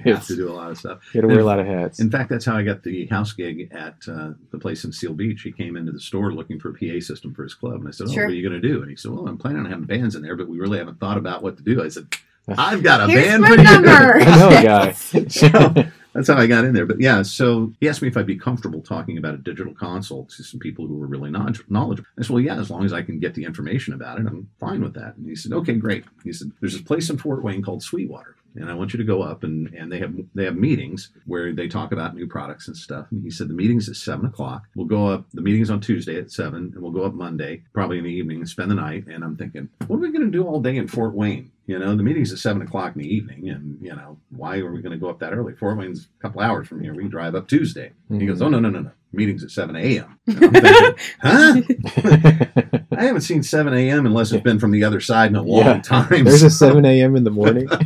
You have to do a lot of stuff. You got to wear a lot of hats. In fact, that's how I got the house gig at uh, the place in Seal Beach. He came into the store looking for a PA system for his club, and I said, "Oh, Sure. what are you going to do?" And he said, "Well, I'm planning on having bands in there, but we really haven't thought about what to do." I said, "I've got a Here's band my for you." number. I know a guy. So that's how I got in there. But yeah, so he asked me if I'd be comfortable talking about a digital console to some people who were really knowledgeable. I said, well, yeah, as long as I can get the information about it, I'm fine with that. And he said, okay, great. He said, there's this place in Fort Wayne called Sweetwater. And I want you to go up and, and they have they have meetings where they talk about new products and stuff. And he said the meeting's at seven o'clock. We'll go up. The meeting's on Tuesday at seven, and we'll go up Monday, probably in the evening, and spend the night. And I'm thinking, what are we to do all day in Fort Wayne? You know, the meeting's at seven o'clock in the evening, and you know, why are we going to go up that early? Fort Wayne's a couple hours from here. We can drive up Tuesday. He goes, oh no no no no, meeting's at seven a.m. I'm thinking, huh? I haven't seen seven a.m. unless it's been from the other side in a long Yeah. time. There's a 7 a.m. in the morning.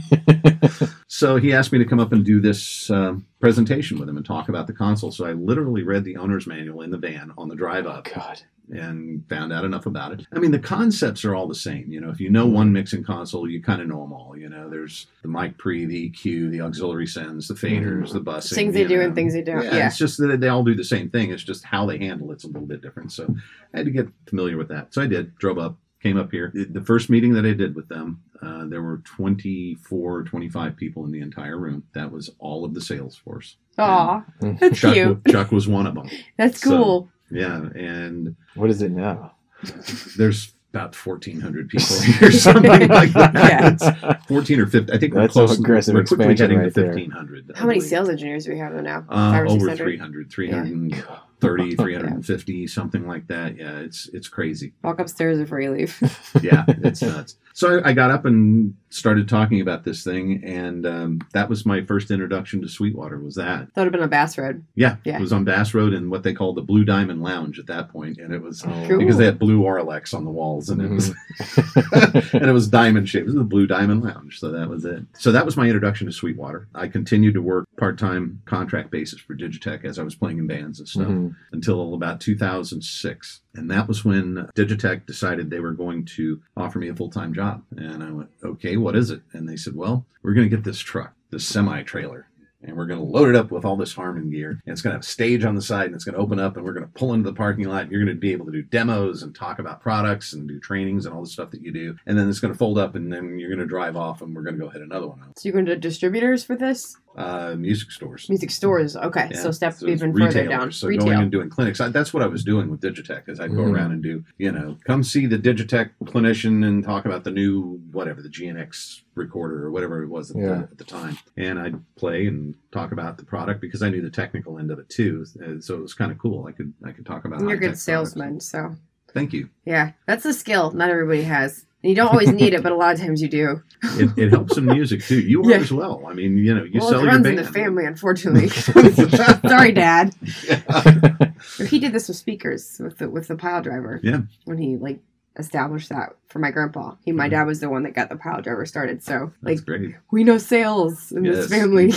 So he asked me to come up and do this um, presentation with him and talk about the console. So I literally read the owner's manual in the van on the drive up God. And found out enough about it. I mean, the concepts are all the same. You know, if you know one mixing console, you kind of know them all. You know, there's the mic pre, the EQ, the auxiliary sends, the faders, the busing. Things they do know. and things they don't. Yeah, Yeah. it's just that they all do the same thing. It's just how they handle it's a little bit different. So I had to get familiar with that. So I did. Drove up, came up here. The- first meeting that I did with them, uh, there were 24, 25 people in the entire room. That was all of the sales force. Aw, that's Chuck, cute. Chuck was one of them. That's So- cool. Yeah, and What is it now? There's about 1,400 people here, something like that. Yeah. It's 14 or 15. I think we're close. aggressive we're quickly heading right to 1,500. How many sales engineers do we have now? Uh, Five or over 600? 300, 330, 350, something like that. Yeah, it's it's crazy. Walk upstairs before you leave. Yeah, it's nuts. So I, I got up and started talking about this thing, and um, that was my first introduction to Sweetwater. Was that? That would have been a Bass Road. Yeah, Yeah. it was on Bass Road and what they called the Blue Diamond Lounge at that point, and it was Oh. Cool. because they had blue Auralex on the walls, and it was Mhm. and it was diamond shaped. It was the Blue Diamond Lounge, so that was it. So that was my introduction to Sweetwater. I continued to work part time contract basis for Digitech as I was playing in bands and stuff Until about 2006. And that was when Digitech decided they were going to offer me a full time job. And I went, okay, what is it? And they said, well, we're going to get this truck, this semi trailer. And we're going to load it up with all this Harman gear. And it's going to have a stage on the side and it's going to open up and we're going to pull into the parking lot. You're going to be able to do demos and talk about products and do trainings and all the stuff that you do. And then it's going to fold up and then you're going to drive off and we're going to go hit another one. So you're going to distributors for this? Uh, music stores. Music stores. Okay. Yeah. So step So it's even further retailers. down. So Retail. going and doing clinics. I, that's what I was doing with Digitech. Is I'd go Mhm. around and do, you know, come see the Digitech clinician and talk about the new whatever the GNX recorder or whatever it was at, Yeah. the, at the time, and I'd play and talk about the product because I knew the technical end of it too. And so it was kind of cool. I could I could talk about. You're a good salesman. So. Thank you. yeah, that's a skill not everybody has. And you don't always need it, but a lot of times you do. It, it helps in music too. You are Yeah. as well. I mean, you know, you well, sell it your runs band. in the family, unfortunately. Sorry, Dad. He did this with speakers with the with the pile driver. Yeah. When he like established that for my grandpa. He, my Mhm. dad was the one that got the pile driver started. So like great. we know sales in Yes, this family.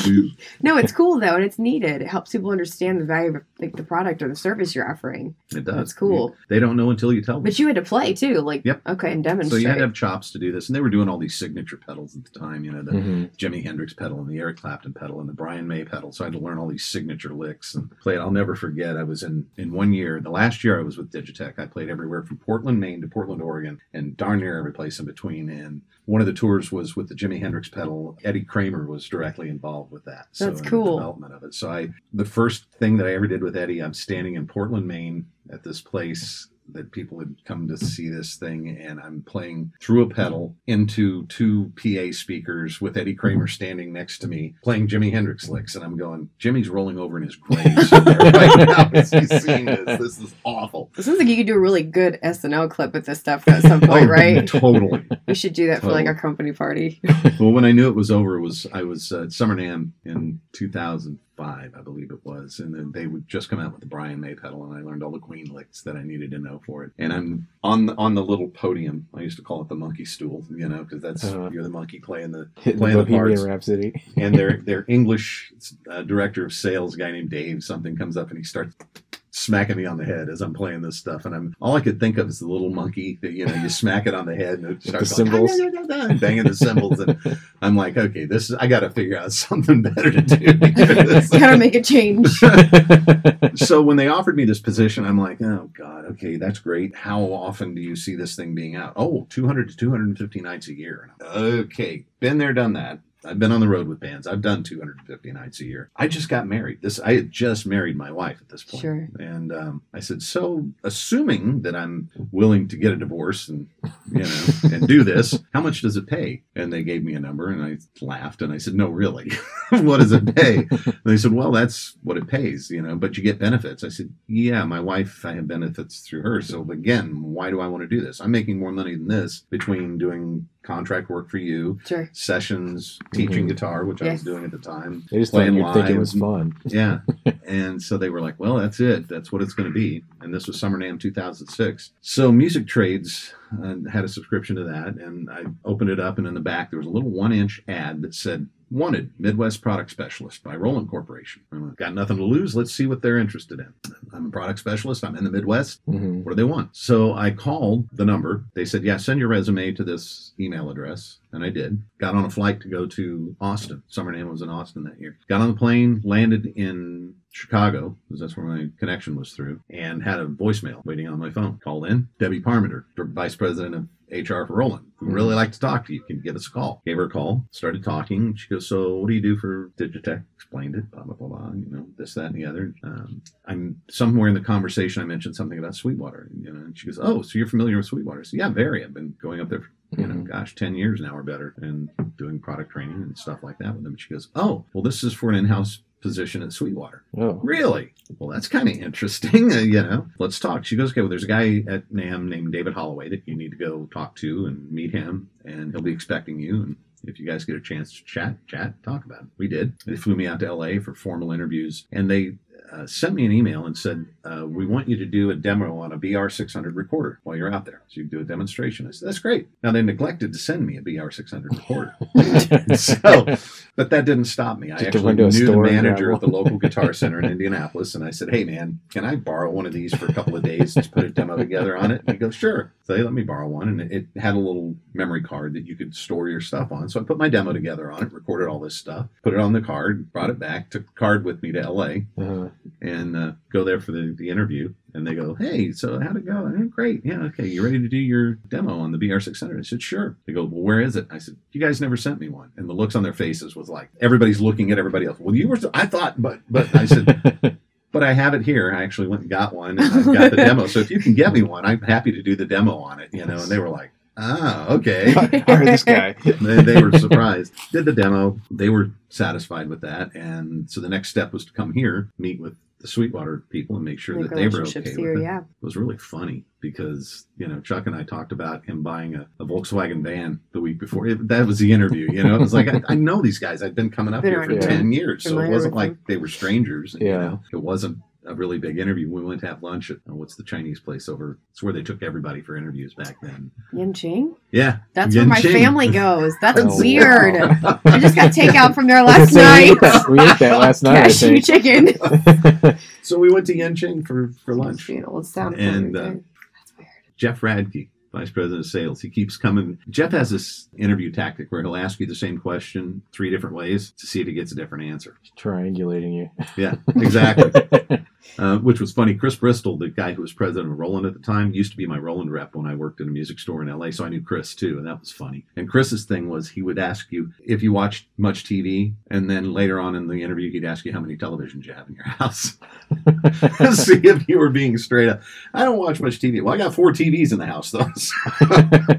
no, it's cool though, and it's needed. It helps people understand the value of like the product or the service you're offering. It does. That's cool. They don't know until you tell them. But you had to play too, like Yep. okay, and demonstrate. So you had to have chops to do this, and they were doing all these signature pedals at the time. You know, the Mhm. Jimi Hendrix pedal and the Eric Clapton pedal and the Brian May pedal. So I had to learn all these signature licks and play it. I'll never forget. I was in in one year, the last year I was with Digitech. I played everywhere from Portland, Maine to Portland, Oregon, and darn near every place in between. And one of the tours was with the Jimi Hendrix pedal. Eddie Kramer was directly involved with that. So That's cool. development of it. So I the first thing that I ever did with Eddie, I'm standing in Portland, Maine, at this place that people had come to see this thing, and I'm playing through a pedal into two PA speakers with Eddie Kramer standing next to me playing Jimi Hendrix licks, and I'm going, Jimi's rolling over in his grave right now he's this. This is awful. It sounds like you could do a really good SNL clip with this stuff at some point, oh, right? totally. We should do that totally. for like a company party. well, when I knew it was over, it was I was at SummerNAMM in 2000 05, I believe it was. And then they would just come out with the Brian May pedal, and I learned all the Queen licks that I needed to know for it. And I'm on the, on the little podium. I used to call it the monkey stool, you know, because that's uh, you're the monkey playing the playing the, the parts. Rhapsody. and their their English uh, director of sales guy named Dave something comes up and he starts smacking me on the head as I'm playing this stuff, and I'm all I could think of is the little monkey that you know you smack it on the head and it starts the going, cymbals? "Ah, da, da, da, da," banging the cymbals, and I'm like, okay, this is I got to figure out something better to do. Gotta make a change. so when they offered me this position, I'm like, oh god, okay, that's great. How often do you see this thing being out? Oh, 200 to 250 nights a year. Okay, been there, done that. I've been on the road with bands. I've done 250 nights a year. I just got married. This I had just married my wife at this point. Sure. And um, I said, so assuming that I'm willing to get a divorce and you know and do this, how much does it pay? And they gave me a number, and I laughed and I said, no, really, what does it pay? And they said, well, that's what it pays, you know, but you get benefits. I said, yeah, my wife, I have benefits through her. So again, why do I want to do this? I'm making more money than this between doing contract work for you, Sure. sessions, teaching Mhm. guitar, which I was doing at the time. They just thought Playing you'd think it was fun. Yeah. and so they were like, well, that's it. That's what it's going to be. And this was Summer NAMM 2006. So Music Trades uh, had a subscription to that. And I opened it up, and in the back, there was a little one inch ad that said, Wanted Midwest Product Specialist by Roland Corporation. Like, Got nothing to lose. Let's see what they're interested in. I'm a product specialist. I'm in the Midwest. hmm What do they want? So I called the number. They said, yeah, send your resume to this email address. And I did. Got on a flight to go to Austin. Summer NAMM was in Austin that year. Got on the plane, landed in Chicago, because that's where my connection was through, and had a voicemail waiting on my phone. Called in. Debbie Parmenter, Vice President of HR for Roland. We'd really like to talk to you. Can you give us a call? Gave her a call, started talking. She goes, So, what do you do for Digitech? Explained it, blah, blah, blah, blah, you know, this, that, and the other. Um, I'm somewhere in the conversation, I mentioned something about Sweetwater, you know, and she goes, Oh, so you're familiar with Sweetwater? Said, Yeah, very. I've been going up there for, you know, Mhm. gosh, 10 years now or better and doing product training and stuff like that with them. And she goes, Oh, well, this is for an in house position at Sweetwater. Oh. Really? Well, that's kind of interesting. Uh, you know, let's talk. She goes, okay, well, there's a guy at NAMM named David Holloway that you need to go talk to and meet him, and he'll be expecting you. And if you guys get a chance to chat, chat, talk about it. We did. They flew me out to LA for formal interviews, and they uh, sent me an email and said, uh, we want you to do a demo on a BR600 recorder while you're out there. So you can do a demonstration. I said, that's great. Now, they neglected to send me a BR600 recorder. so, but that didn't stop me. I Just actually knew the manager at the local guitar center in Indianapolis, and I said, "Hey, man, can I borrow one of these for a couple of days to put a demo together on it?" And he goes, "Sure." So they let me borrow one, and it had a little memory card that you could store your stuff on. So I put my demo together on it, recorded all this stuff, put it on the card, brought it back, took the card with me to LA, Uh-huh. And uh, go there for the, the interview. And they go, "Hey, so how'd it go?" "Eh, great. Yeah, okay. You ready to do your demo on the BR600? I said, "Sure." They go, "Well, where is it?" I said, "You guys never sent me one." And the looks on their faces was like everybody's looking at everybody else. Well, you were. I thought, but but I said, but I have it here. I actually went and got one, and I've got the demo. So if you can get me one, I'm happy to do the demo on it. You know. And they were like, "Ah, okay." Hire this guy. they, they were surprised. Did the demo. They were satisfied with that, and so the next step was to come here, meet with the Sweetwater people, and make sure Make that they were okay here, with it. yeah. It was really funny because you know Chuck and I talked about him buying a, a Volkswagen van the week before. It, that was the interview. You know, it was like I, I know these guys. I've been coming up Been here for around here. ten years, so it wasn't like them. they were strangers. You Yeah. know, it wasn't a really big interview. We went to have lunch at uh, what's the Chinese place over? It's where they took everybody for interviews back then. Yen Ching? Yeah, That's where my family goes. That's Oh, weird. wow. I just got takeout from there last gonna night. We ate that, we ate that last night, I Cashew chicken. So we went to Yen Ching for for lunch. Being old sound And, and, uh, Jeff Radke, Vice President of Sales, he keeps coming. Jeff has this interview tactic where he'll ask you the same question three different ways to see if he gets a different answer. Triangulating you. Yeah, exactly. uh, which was funny. Chris Bristol, the guy who was president of Roland at the time, used to be my Roland rep when I worked in a music store in LA, so I knew Chris too, and that was funny. And Chris's thing was he would ask you if you watched much TV, and then later on in the interview, he'd ask you how many televisions you have in your house. See if you were being straight up. I don't watch much TV. Well, I got four TVs in the house, though.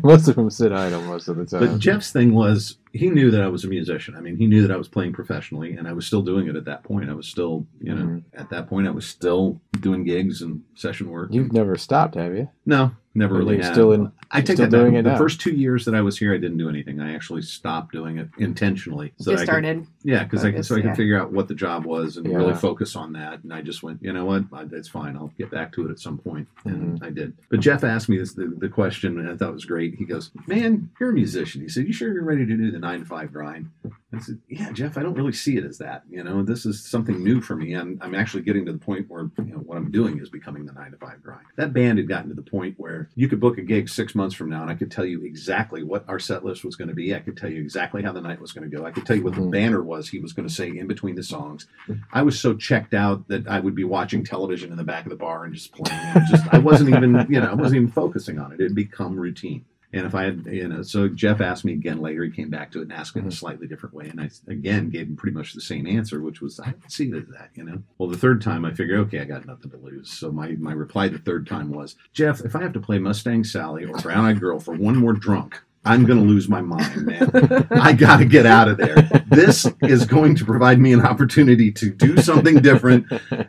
most of them sit idle most of the time. But Jeff's thing was he knew that I was a musician. I mean, he knew that I was playing professionally, and I was still doing it at that point. I was still, you know, Mhm. at that point, I was still doing gigs and session work. You've never stopped, have you? no, never Or really. you're have. still in- I take still that back. doing it The now? first two years that I was here, I didn't do anything. I actually stopped doing it intentionally. Just that I could- started. yeah, because I could, so I could yeah. figure out what the job was and Yeah. really focus on that. And I just went, you know what, I, it's fine. I'll get back to it at some point. point, and Mm-hmm. I did. But Jeff asked me this the, the question, and I thought it was great. He goes, "Man, you're a musician." He said, "You sure you're ready to do the nine to five grind?" I said, "Yeah, Jeff. I don't really see it as that. You know, this is something new for me. I'm I'm actually getting to the point where you know what I'm doing is becoming the nine to five grind. That band had gotten to the point where you could book a gig six months from now, and I could tell you exactly what our set list was going to be. I could tell you exactly how the night was going to go. I could tell you what the Mhm. banner was he was going to say in between the songs. I was so checked out that I would be watching television in the back of the bar and just playing. And just I wasn't even you know I wasn't even focusing on it. It had become routine. And if I had, you know, so Jeff asked me again later. He came back to it and asked it in a mm-hmm. slightly different way, and I again gave him pretty much the same answer, which was I don't see it that, you know. Well, the third time I figured, okay, I got nothing to lose. So my my reply the third time was, Jeff, if I have to play Mustang Sally or Brown Eyed Girl for one more drunk, I'm going to lose my mind, man. I got to get out of there. This is going to provide me an opportunity to do something different.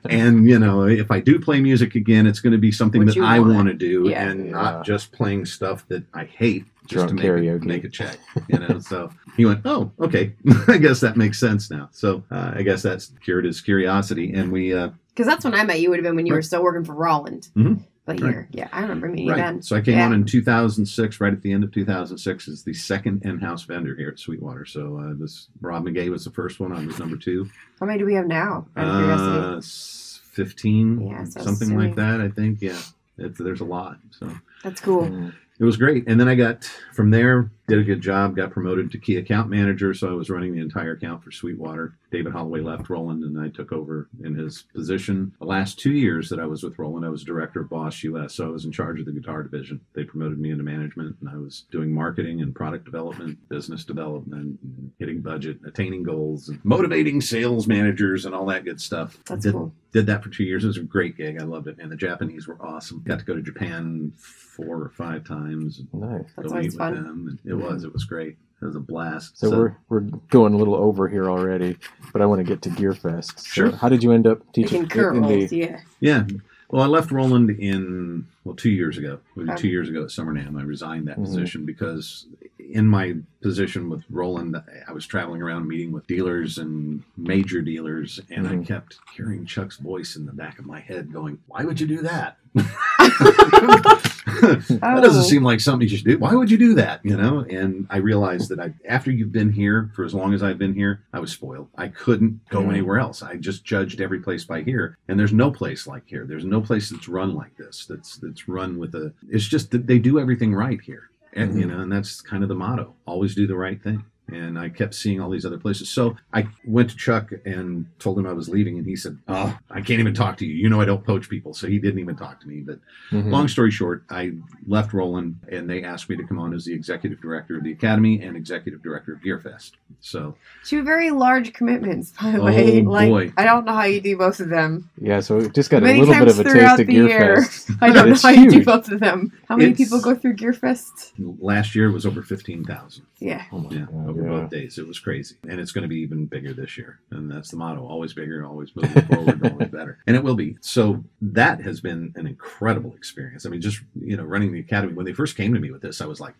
And, you know, if I do play music again, it's going to be something What that I want. want to do Yeah. and Yeah. not just playing stuff that I hate just Drunk to make, karaoke. make a check, you know? so he went, oh, okay. I guess that makes sense now. So uh, I guess that's cured his curiosity. And we, uh, Because that's when I met you would have been when you were still working for Roland. Mhm. But Right. here, yeah, I remember meeting right. then. So I came Yeah. on in 2006, right at the end of 2006, as the second in-house vendor here at Sweetwater. So uh, this Rob McGay was the first one. I was number two. How many do we have now? Out of curiosity. Uh, 15, Yeah, so something like that, I think. Yeah. It's, there's a lot. So That's cool. Mm. it was great. And then I got from there, did a good job, got promoted to key account manager. So I was running the entire account for Sweetwater. David Holloway left Roland and I took over in his position. The last two years that I was with Roland, I was director of Boss US. So I was in charge of the guitar division. They promoted me into management and I was doing marketing and product development, business development, hitting budget, attaining goals, and motivating sales managers and all that good stuff. That's did, cool. did that for two years. It was a great gig. I loved it. And the Japanese were awesome. Got to go to Japan four or five times. Nice. That's always fun. Them. And it was. It was great. It was a blast. So, we're we're going a little over here already, but I want to get to Gearfest. So Sure. How did you end up teaching Making curl in the? yeah. yeah. Well, I left Roland in well two years ago. It was Okay. two years ago at SummerNAMM. I resigned that Mhm. position because in my position with Roland, I was traveling around meeting with dealers and major dealers, and I Mhm. kept hearing Chuck's voice in the back of my head going, "Why would you do that?" that doesn't Oh. seem like something you should do. Why would you do that? You know? And I realized that I, after you've been here for as long as I've been here, I was spoiled. I couldn't go Mm. anywhere else. I just judged every place by here, and there's no place like here. There's no place that's run like this. That's that's run with a. It's just that they do everything right here, and you mm-hmm. know, and that's kind of the motto: always do the right thing. And I kept seeing all these other places. So I went to Chuck and told him I was leaving, and he said, "Oh, I can't even talk to you. You know I don't poach people." So he didn't even talk to me. But Mhm. Long story short, I left Roland and they asked me to come on as the executive director of the Academy and executive director of Gearfest. So Two very large commitments, by the Oh, way. Like boy. I don't know how you do both of them. Yeah, so we just got Many a little bit of a taste of. Gearfest. I don't know It's how you do both of them. How many It's- people go through Gearfest? last year was over 15,000. Yeah. Oh my Yeah, God, over yeah. both days. It was crazy. And it's going to be even bigger this year. And that's the motto always bigger, always moving forward, always better. And it will be. So that has been an incredible experience. I mean, just, you know, running the Academy, when they first came to me with this, I was like,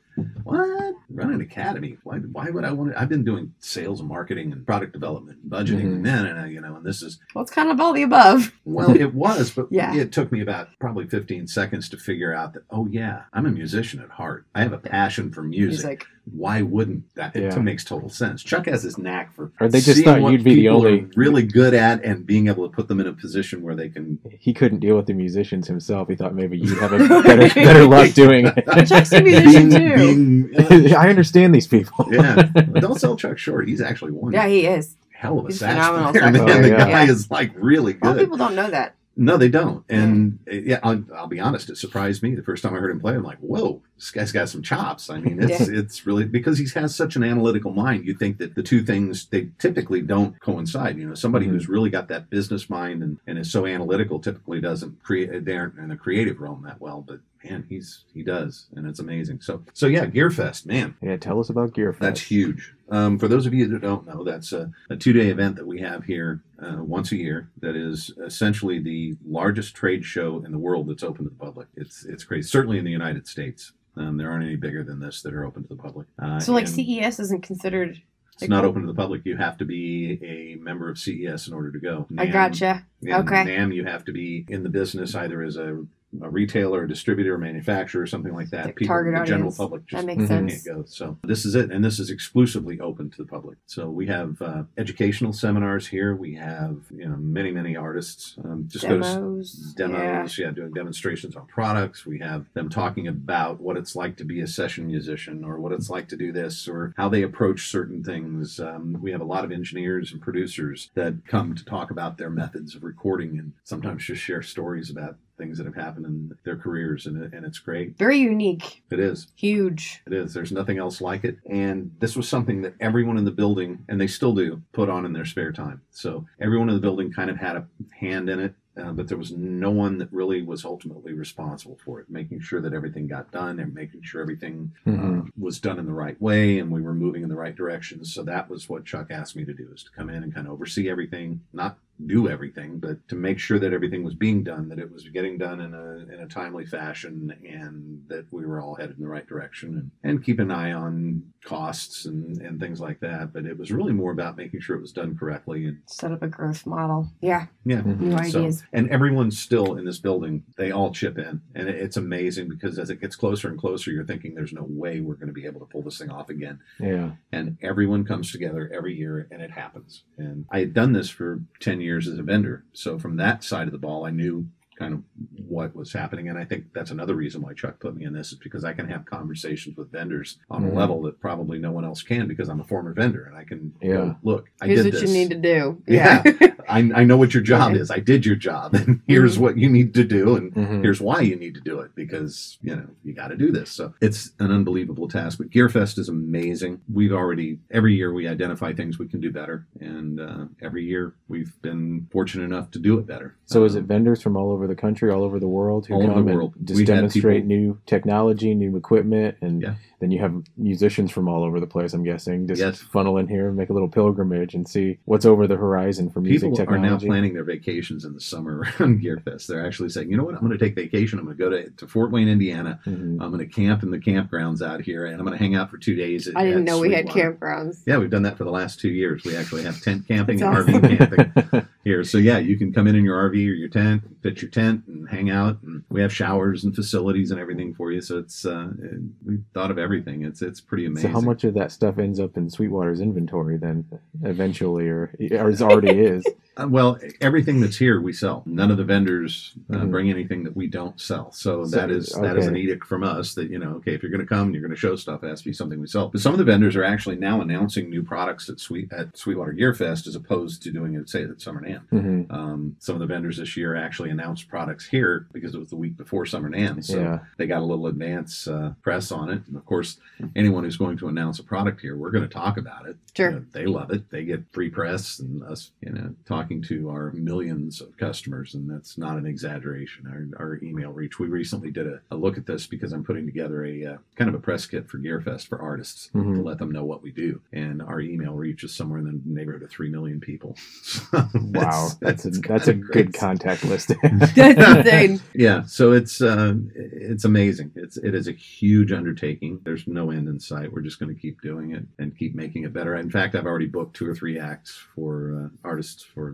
what? Run an Academy? Why, why would I want to? I've been doing sales and marketing and product development and budgeting Mhm. and then, and, uh, you know, and this is Well, it's kind of all the above. Well, it was, but Yeah. it took me about probably 15 seconds to figure out that, oh, yeah, I'm a musician at heart. I have a passion for music. He's like, Why wouldn't that? It Yeah. makes total sense. Chuck has this knack for. Or they just seeing thought what you'd be the people only- are really good at and being able to put them in a position where they can. He couldn't deal with the musicians himself. He thought maybe you'd have a better, better luck doing it. Chuck's a it. musician too. being- uh, I understand these people. yeah, don't sell Chuck short. He's actually one yeah, he is. hell of a He's sax phenomenal player, sax man. player, The yeah. guy Yeah. is like really A lot of good. people don't know that. No, they don't. And uh, yeah, I'll, I'll be honest. It surprised me the first time I heard him play. I'm like, whoa, this guy's got some chops. I mean, it's it's really because he has such an analytical mind. You think that the two things they typically don't coincide. You know, somebody Mhm. who's really got that business mind and, and is so analytical typically doesn't create. They aren't in the creative realm that well, but man, he's he does, and it's amazing. So so yeah, Gearfest, man, Yeah, tell us about Gearfest. that's huge. Um, for those of you that don't know, that's a, a two day event that we have here uh, once a year. That is essentially the largest trade show in the world that's open to the public. It's it's crazy. Certainly in the United States, um, there aren't any bigger than this that are open to the public. Uh, So, like, CES isn't considered. it's like, not open to the public. You have to be a member of CES in order to go. I gotcha. yeah, Okay. NAMM, you have to be in the business either as a, a retailer, a distributor, a manufacturer, or something like that. Like People, target the general public just That makes Mhm. sense. can't go. So this is it, and this is exclusively open to the public. So we have uh, educational seminars here. We have you know many many artists. Um, just go to Demos. demos, yeah. doing demonstrations on products. We have them talking about what it's like to be a session musician or what it's like to do this or how they approach certain things. Um, we have a lot of engineers and producers that come to talk about their methods of recording and sometimes just share stories about things that have happened in their careers, and, and it's great. Very unique. It is. Huge. It is. There's nothing else like it. And this was something that everyone in the building, and they still do, put on in their spare time. So everyone in the building kind of had a hand in it. Uh, but there was no one that really was ultimately responsible for it, making sure that everything got done and making sure everything Mhm. uh, was done in the right way and we were moving in the right direction. So that was what Chuck asked me to do: is to come in and kind of oversee everything, not do everything, but to make sure that everything was being done, that it was getting done in a in a timely fashion, and that we were all headed in the right direction, and, and keep an eye on costs and, and things like that. But it was really more about making sure it was done correctly and Set up a growth model. Yeah. yeah. Mhm. New So, and everyone's still in this building. They all chip in, and it, it's amazing because as it gets closer and closer, you're thinking there's no way we're going to be able to pull this thing off again. Yeah. And everyone comes together every year, and it happens. And I had done this for ten years as a vendor, so from that side of the ball, I knew kind of what was happening. And I think that's another reason why Chuck put me in this is because I can have conversations with vendors on Mhm. a level that probably no one else can because I'm a former vendor and I can Yeah. go, look, I Here's did what this. you need to do. Yeah. I, I know what your job Okay. is. I did your job, and here's Mhm. what you need to do, and Mhm. here's why you need to do it because you know you got to do this. So it's an unbelievable task. But GearFest is amazing. We've already every year we identify things we can do better, and uh, every year we've been fortunate enough to do it better. So is it Um, vendors from all over the country, all over the world who All come the and world. just We've demonstrate new technology, new equipment, and Yeah. then you have musicians from all over the place. I'm guessing just Yes. funnel in here, make a little pilgrimage, and see what's over the horizon for music People are now planning their vacations in the summer around GearFest. They're actually saying, you know what, I'm going to take vacation. I'm going to go to, to Fort Wayne, Indiana. Mhm. I'm going to camp in the campgrounds out here, and I'm going to hang out for two days. At, I didn't at know we had campgrounds. Yeah, we've done that for the last two years. We actually have tent camping That's and awesome. RV camping here. So yeah, you can come in in your RV or your tent, pitch your tent, and hang out. And we have showers and facilities and everything for you. So it's uh, we thought of everything. It's it's pretty amazing. so how much of that stuff ends up in Sweetwater's inventory then, eventually, or or it already is? Uh, well, everything that's here we sell. None of the vendors uh, Mhm. bring anything that we don't sell. So, So, that is that is an edict from us that you know, okay, if you're going to come, and you're going to show stuff. It has to be something we sell. But some of the vendors are actually now announcing new products at Sweet at Sweetwater Gear Fest as opposed to doing it say at Summer NAMM. hmm Um, some of the vendors this year actually announced products here because it was the week before Summer NAMM. So Yeah. they got a little advance uh, press on it. And of course, anyone who's going to announce a product here, we're going to talk about it. Sure. You know, they love it. They get free press and us, you know, talking to our millions of customers. And that's not an exaggeration. Our, our email reach. We recently did a, a look at this because I'm putting together a uh, kind of a press kit for GearFest for artists to Mhm. let them know what we do. And our email reach is somewhere in the neighborhood of 3 million people. Wow, It's- that's a it's that's a kinda good contact list. That's insane. Yeah, so it's uh, it's amazing. It's it is a huge undertaking. There's no end in sight. We're just going to keep doing it and keep making it better. In fact, I've already booked two or three acts for uh, artists for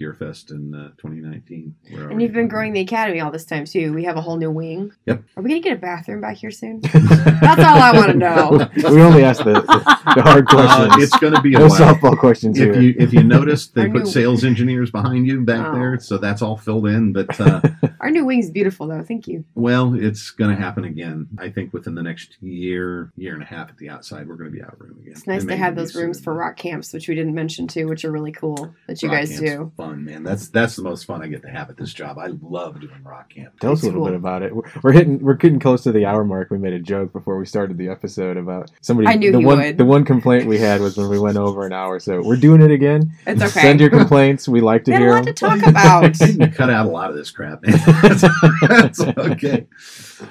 GearFest in uh, 2019. We're And already you've been growing the academy all this time too. We have a whole new wing. Yep. Are we gonna get a bathroom back here soon? That's all I want to know. we only ask the, the, the hard it. Uh, questions. it's going to be a no while. softball questions If here. you if you noticed, they put new- sales engineers behind you back Oh. there, so that's all filled in. But uh, Our new wing's beautiful though. Thank you. well, it's going to happen again. I think within the next year, year and a half at the outside, we're going to be out of room again. It's nice It to have those rooms sooner for rock camps, which we didn't mention too, which are really cool that you Rock guys camp's do. Fun, man. That's that's the most fun I get to have at this job. I love doing rock camp. Tell us a little cool. bit about it. We're, we're hitting, we're getting close to the hour mark. We made a joke before we started the episode about somebody. I knew the he one, would. The one complaint we had was when we went over an hour. So we're doing it again. It's okay. Send your complaints. We like to We had a hear lot them. to talk about. Cut out a lot of this crap, man. that's, that's okay.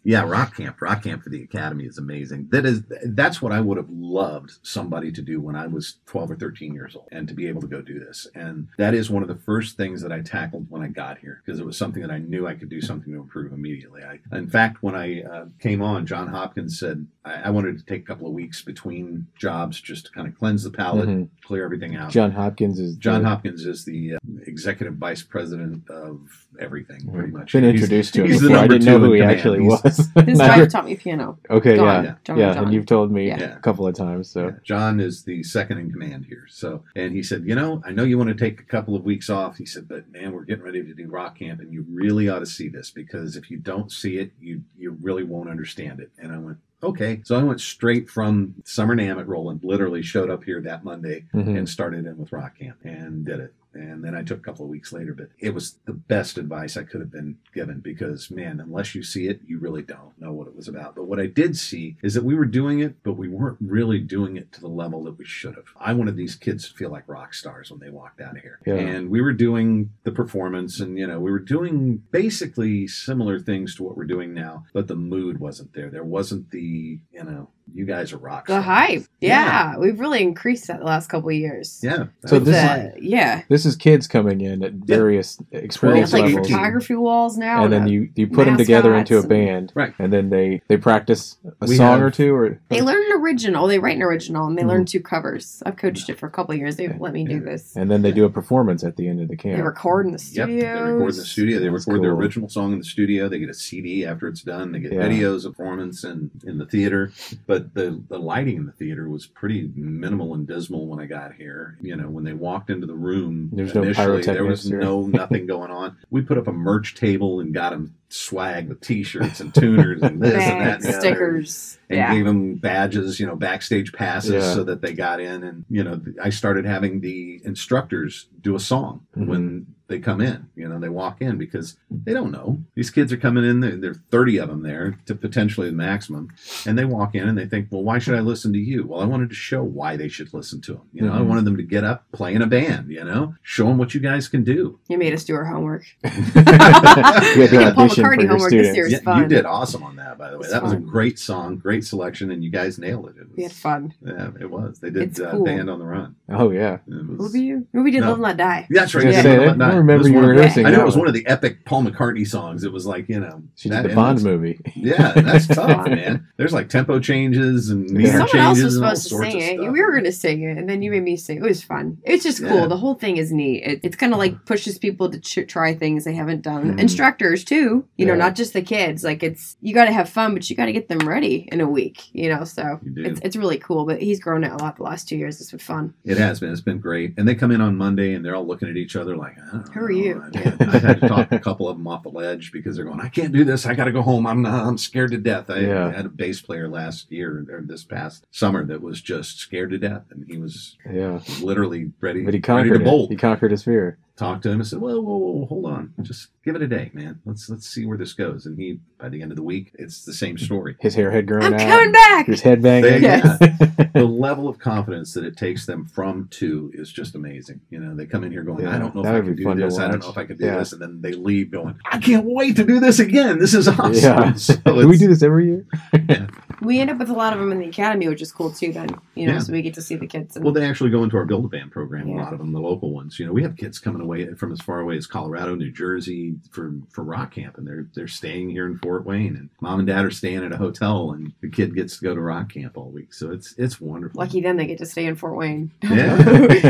Yeah, rock camp. Rock camp for the academy is amazing. That is that's what I would have loved somebody to do when I was 12 or 13 years old and to be able to go do this. And that is one of the first things that I tackled when I got here because it was something that I knew I could do something to improve immediately. I, in fact, when I uh, came on, John Hopkins said I, I wanted to take a couple of weeks between jobs just to kind of cleanse the palate, Mhm. clear everything out. John Hopkins is John the- Hopkins is the uh, executive vice president of everything, pretty much. Been He's- introduced to him he's the before. I number didn't know two who he command. actually He's- was. His Never- wife taught me piano. okay, Go yeah, on, John yeah, John. and you've told me Yeah. a couple of times. So Yeah, John is the second in command here. So, and he said, you know, I know you want to take a couple of weeks off. He said, but man, we're getting ready to do rock camp, and you really ought to see this because if you don't see it, you you really won't understand it. And I went. Okay, so I went straight from Summer NAMM at Roland, literally showed up here that Monday, mhm. and started in with Rock Camp and did it. And then I took a couple of weeks later, but it was the best advice I could have been given because, man, unless you see it, you really don't know what it was about. But what I did see is that we were doing it, but we weren't really doing it to the level that we should have. I wanted these kids to feel like rock stars when they walked out of here. Yeah. And we were doing the performance and, you know, we were doing basically similar things to what we're doing now, but the mood wasn't there. There wasn't the, you know, you guys are rock The stars. hype. Yeah. Yeah. We've really increased that the last couple of years. Yeah. So this was is- yeah. This is kids coming in at various We experience have like levels. photography walls now. and then you you put them together into a mascots and- band, Right. And then they they practice a We song have- or two, or They learn an original. They write an original, and they Mhm. learn two covers. I've coached it for a couple of years. They've Okay. let me do this. and then they do a performance at the end of the camp. They camp. record in the Yep, studio. they record in the studio. They That's record their original song in the studio. They get a CD after it's done. They get Yeah. videos of performance and in the theater. But but the the lighting in the theater was pretty minimal and dismal when I got here. You know, when they walked into the room, There's no initially there was no nothing going on. We put up a merch table and got them swag with T-shirts and tuners and this and that and stickers. and Yeah. gave them badges, you know, backstage passes Yeah. so that they got in. And, you know, I started having the instructors do a song Mhm. when they come in, you know, they walk in because they don't know. These kids are coming in, there, there are 30 of them there to potentially the maximum. And they walk in and they think, well, why should I listen to you? Well, I wanted to show why they should listen to them. You know, I Mhm. wanted them to get up, play in a band, you know, show them what you guys can do. You made us do our homework. had to We did Paul audition for your homework this students. year. It Yeah, fun. you did awesome on that, by the way. It's That was a great song, great selection, and you guys nailed it. It was, We had fun. Yeah, it was. They did uh, cool. Band on the Run. Oh yeah. It Who was, were you? We did No. Live and Let Die. Yeah, that's right. I Yeah, say, Band on I the Run. don't It remember was you one of the- rehearsing I know it was one. one of the epic Paul McCartney songs. It was like you know. She that did the Bond was- movie. Yeah, that's tough, man. There's like tempo changes and meter Yeah. Someone else was supposed to sing it. We were going to sing it, and then you made me sing. It was fun. It's just cool. The whole thing is neat. It's kind of like pushes people to try things they haven't done. Mhm. Instructors too. You know, Yeah. not just the kids. Like it's you got to have fun, but you got to get them ready in a week. You know, so You it's it's really cool. But he's grown it a lot the last two years. It's been fun. It has been. It's been great. And they come in on Monday and they're all looking at each other like, I don't Who are know. you? I had, I had to talk a couple of them off the ledge because they're going, I can't do this. I got to go home. I'm not, I'm scared to death. I Yeah. had a bass player last year or this past summer that was just scared to death. And he was Yeah. literally ready, But he ready conquered to it. bolt. He conquered his fear. Talked to him and said, "Whoa, whoa, whoa, hold on, just give it a day, man. Let's let's see where this goes." And he, by the end of the week, it's the same story. His hair had grown I'm out. coming back. His head banging. They- the level of confidence that it takes them from to is just amazing. You know, they come in here going, Yeah, "I don't know if I can do this. I don't know if I can do Yeah. this," and then they leave going, "I can't wait to do this again. This is awesome." yeah. So do we do this every year? We end up with a lot of them in the academy, which is cool too. Then you know, Yeah. so we get to see the kids. And, Well, they actually go into our Build a Band program. A lot of them, the local ones. You know, we have kids coming away from as far away as Colorado, New Jersey for for rock camp, and they're they're staying here in Fort Wayne, and mom and dad are staying at a hotel, and the kid gets to go to rock camp all week. So it's it's wonderful. lucky them, they get to stay in Fort Wayne. Yeah,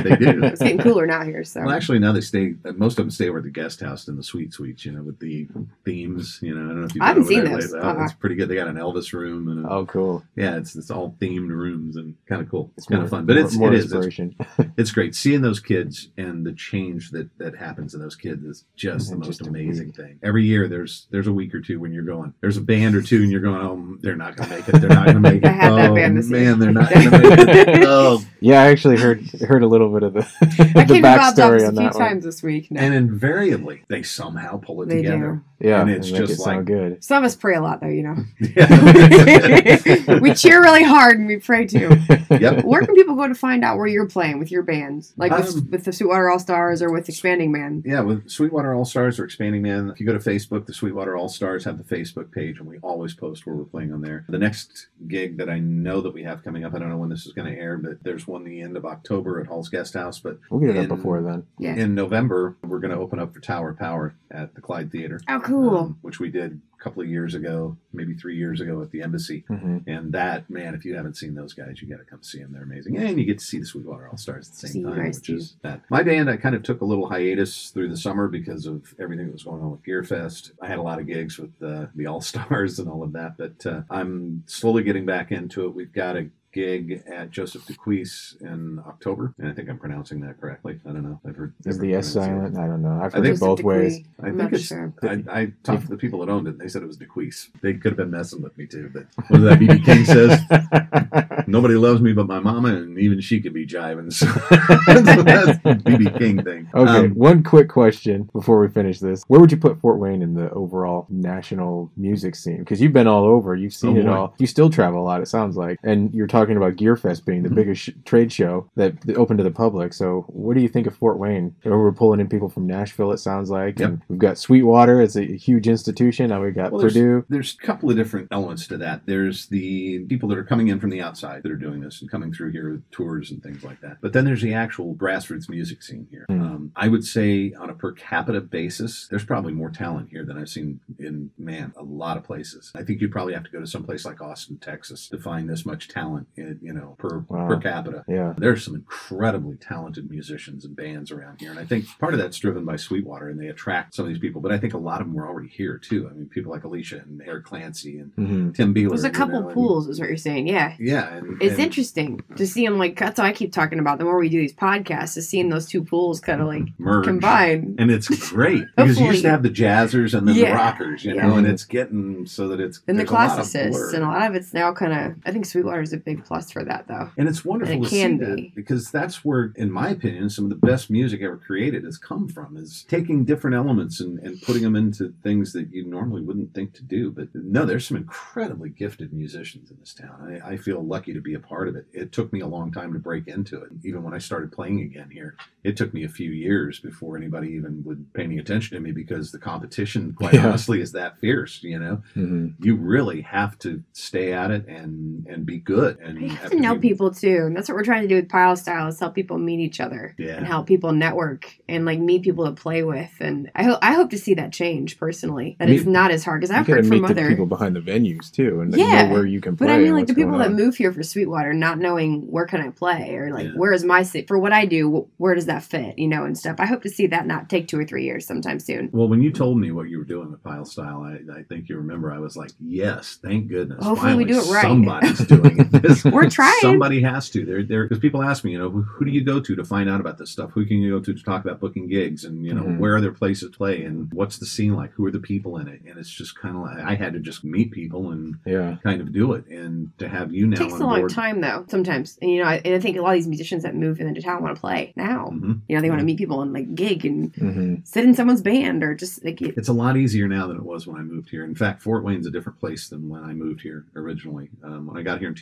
they do. it's getting cooler now here. So Well, actually, now they stay. Most of them stay over at the guest house in the sweet suites. You know, with the themes. You know, I don't know if you've I haven't seen there those. Uh-uh. It's pretty good. They got an Elvis room, and a, Oh, Oh, cool. yeah, it's it's all themed rooms and kind of cool. It's It's kind of fun, but more- it's more it is. It's inspiration. it's great seeing those kids and the change that that happens in those kids is just the And most just a amazing week. thing every year there's there's a week or two when you're going there's a band or two and you're going oh they're not gonna make it they're not gonna make it I had that oh band this man they're not gonna make it oh Yeah, I actually heard heard a little bit of the, the came to Bob's backstory a on few that one. times this week. No, and invariably they somehow pull it they together Yeah, And it's make just it like- good. Some of us pray a lot, though. You know, Yeah. we cheer really hard and we pray too. yep Where can people go to find out where you're playing with your bands, like with, Um, with the Sweetwater All Stars or with Expanding Man? Yeah, with Sweetwater All Stars or Expanding Man, if you go to Facebook, the Sweetwater All Stars have the Facebook page, and we always post where we're playing on there. The next gig that I know that we have coming up, I don't know when this is going to air, but there's one the end of October at Hall's Guest House. But We'll get it in- up before then. Yeah. in November, we're going to open up for Tower Power at the Clyde Theater, Oh, cool. um, which we did a couple of years ago, maybe three years ago at the Embassy. hmm And that, man, if you haven't seen those guys, you got to come see them. They're amazing. And you get to see the Sweetwater All Stars at the same you time, which too. is that. My band, I kind of took a little hiatus through the summer because of everything that was going on with Gearfest. I had a lot of gigs with uh, the All Stars and all of that, but uh, I'm slowly getting back into it. We've got a gig at Joseph Decuis in October, and I think I'm pronouncing that correctly. I don't know. I've heard Is the S pronunciations. silent? I don't know. I've I heard think it both Joseph ways. DeQuee. I I'm think not it's. sure. I, I talked to the people that owned it. and They said it was Decuis. They could have been messing with me too, but what that BB King says? Nobody loves me but my mama, and even she could be jiving. So that's BB King thing. Okay, Um, one quick question before we finish this. Where would you put Fort Wayne in the overall national music scene? Because you've been all over, you've seen Oh, it boy. all. You still travel a lot, it sounds like. And you're talking about Gearfest being the Mhm. biggest sh- trade show that open to the public. So, what do you think of Fort Wayne? We're pulling in people from Nashville, it sounds like. Yep. And we've got Sweetwater, it's a huge institution. Now we've got Well, Purdue. There's a couple of different elements to that. There's the people that are coming in from the outside that are doing this and coming through here with tours and things like that. But then there's the actual grassroots music scene here. Hmm. Um, I would say on a per capita basis, there's probably more talent here than I've seen in man a lot of places. I think you'd probably have to go to some place like Austin, Texas, to find this much talent you know, per Wow. per capita. Yeah. There's some incredibly talented musicians and bands around here, and I think part of that's driven by Sweetwater, and they attract some of these people. But I think a lot of them were already here too. I mean, people like Alicia and Eric Clancy and hmm Tim Beeler. There's a you couple know, and- pools, is what you're saying. Yeah. Yeah, and, It's and- interesting to see them like that's what I keep talking about. The more we do these podcasts, is seeing those two pools kind of like merge. combine. And it's great because you used to have the jazzers and then the rockers, you Yeah. know, and it's getting so that it's And the there's a lot of classicists, and a lot of it's now kind of. I think Sweetwater is a big plus for that, though. And it's wonderful And it to can see that because that's where, in my opinion, some of the best music ever created has come from is taking different elements and, and putting them into things that you normally wouldn't think to do. But no, there's some incredibly gifted musicians in this town. I, I feel lucky to be a part of it. It took me a long time to break into it. Even when I started playing again here, it took me a few years before anybody even would pay any attention to me because the competition, quite Yeah. honestly, is that fierce. You know, hmm you really have to stay at it and and be good. And You have to know be- people too, and that's what we're trying to do with Pile Style is help people meet each other Yeah. and help people network and like meet people to play with. And I hope I hope to see that change personally. That Meet- it's not as hard because I've heard from other. people behind the venues too, and Yeah, know where you can play. But I mean, like the people that move here for Sweetwater, not knowing where can I play or like Yeah. where is my seat for what I do, where does that fit, you know, and stuff. I hope to see that not take two or three years sometime soon. Well, when you told me what you were doing with Pile Style, I, I think you remember I was like, yes, thank goodness. Hopefully we do it right." Somebody's doing it. This- We're trying. Somebody has to. They're there because people ask me, you know, who, who do you go to to find out about this stuff? Who can you go to to talk about booking gigs? And you know, Mhm. where are there places to play? And what's the scene like? Who are the people in it? And it's just kind of like I had to just meet people and Yeah. kind of do it. And to have you now It takes on a long board, time though, sometimes. And you know, I, and I think a lot of these musicians that move into town want to play now. Mhm. You know, they want to meet people and like gig and hmm sit in someone's band or just like it- It's a lot easier now than it was when I moved here. In fact, Fort Wayne's a different place than when I moved here originally. Um, when I got here in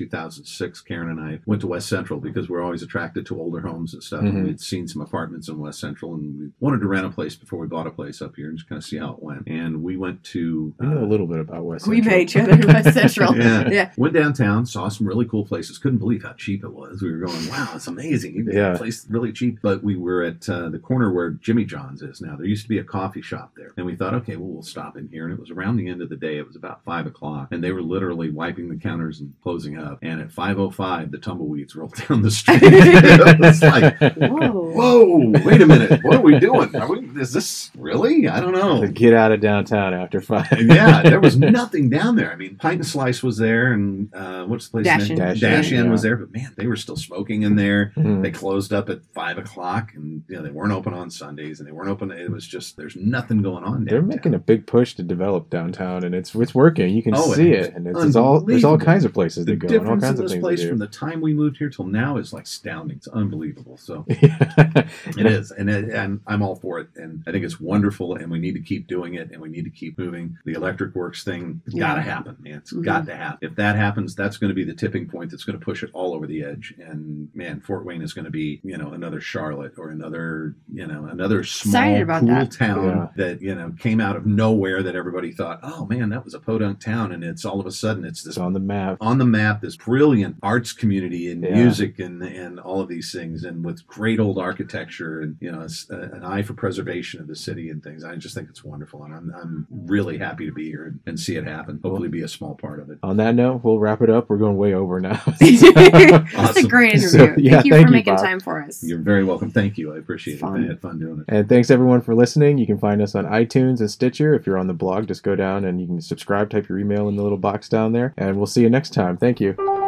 2006, Karen and I went to West Central because we're always attracted to older homes and stuff. Mhm. And we'd seen some apartments in West Central and we wanted to rent a place before we bought a place up here and just kind of see how it went. And we went to. I know uh, a little bit about West. Central. we Central. met each other in West Central. Yeah. yeah. Went downtown, saw some really cool places. Couldn't believe how cheap it was. We were going, wow, it's amazing. You Yeah. a place really cheap. But we were at uh, the corner where Jimmy John's is now. There used to be a coffee shop there. And we thought, okay, well, we'll stop in here. And it was around the end of the day. It was about five o'clock. And they were literally wiping the counters and closing up. And at 5.05, the tumbleweeds rolled down the street. it's like, Whoa. whoa, wait a minute. What are we doing? Are we, is this really? I don't know. To get out of downtown after five. Yeah, there was nothing down there. I mean, Pint and Slice was there, and uh, what's the place? Dash name? In. Dash Dash In, In was there, but man, they were still smoking in there. Mhm. They closed up at five o'clock, and you know they weren't open on Sundays, and they weren't open. It was just there's nothing going on. They're making a big push to develop downtown, and it's it's working. You can Oh, see it's it, and it's, it's all there's all kinds of places the to go and all kinds in of this place from the time we moved here till now is like astounding. It's unbelievable. So it is, and it, and I'm all for it, and I think it's wonderful, and we need to keep doing it, and we need to keep moving. The electric works thing has got to happen, man. It's Mhm. got to happen. If that happens, that's going to be the tipping point that's going to push it all over the edge. And man, Fort Wayne is going to be, you know, another Charlotte or another, you know, another small, cool that. town Yeah. that you know came out of nowhere that everybody thought, oh man, that was a podunk town, and it's all of a sudden it's this It's on the map. on the map this brilliant arts community and Yeah. music and and all of these things and with great old architecture and you know it's, uh, an eye for preservation of the city and things i just think it's wonderful and i'm, I'm really happy to be here and, and see it happen hopefully be a small part of it On that note, we'll wrap it up. We're going way over now. That's a great interview. So, yeah, thank you thank for you, making Bob. time for us. you're very welcome thank you i appreciate it Fun. i had fun doing it And thanks everyone for listening. You can find us on iTunes and Stitcher. If you're on the blog, just go down and you can subscribe, type your email in the little box down there, and we'll see you next time. Thank you.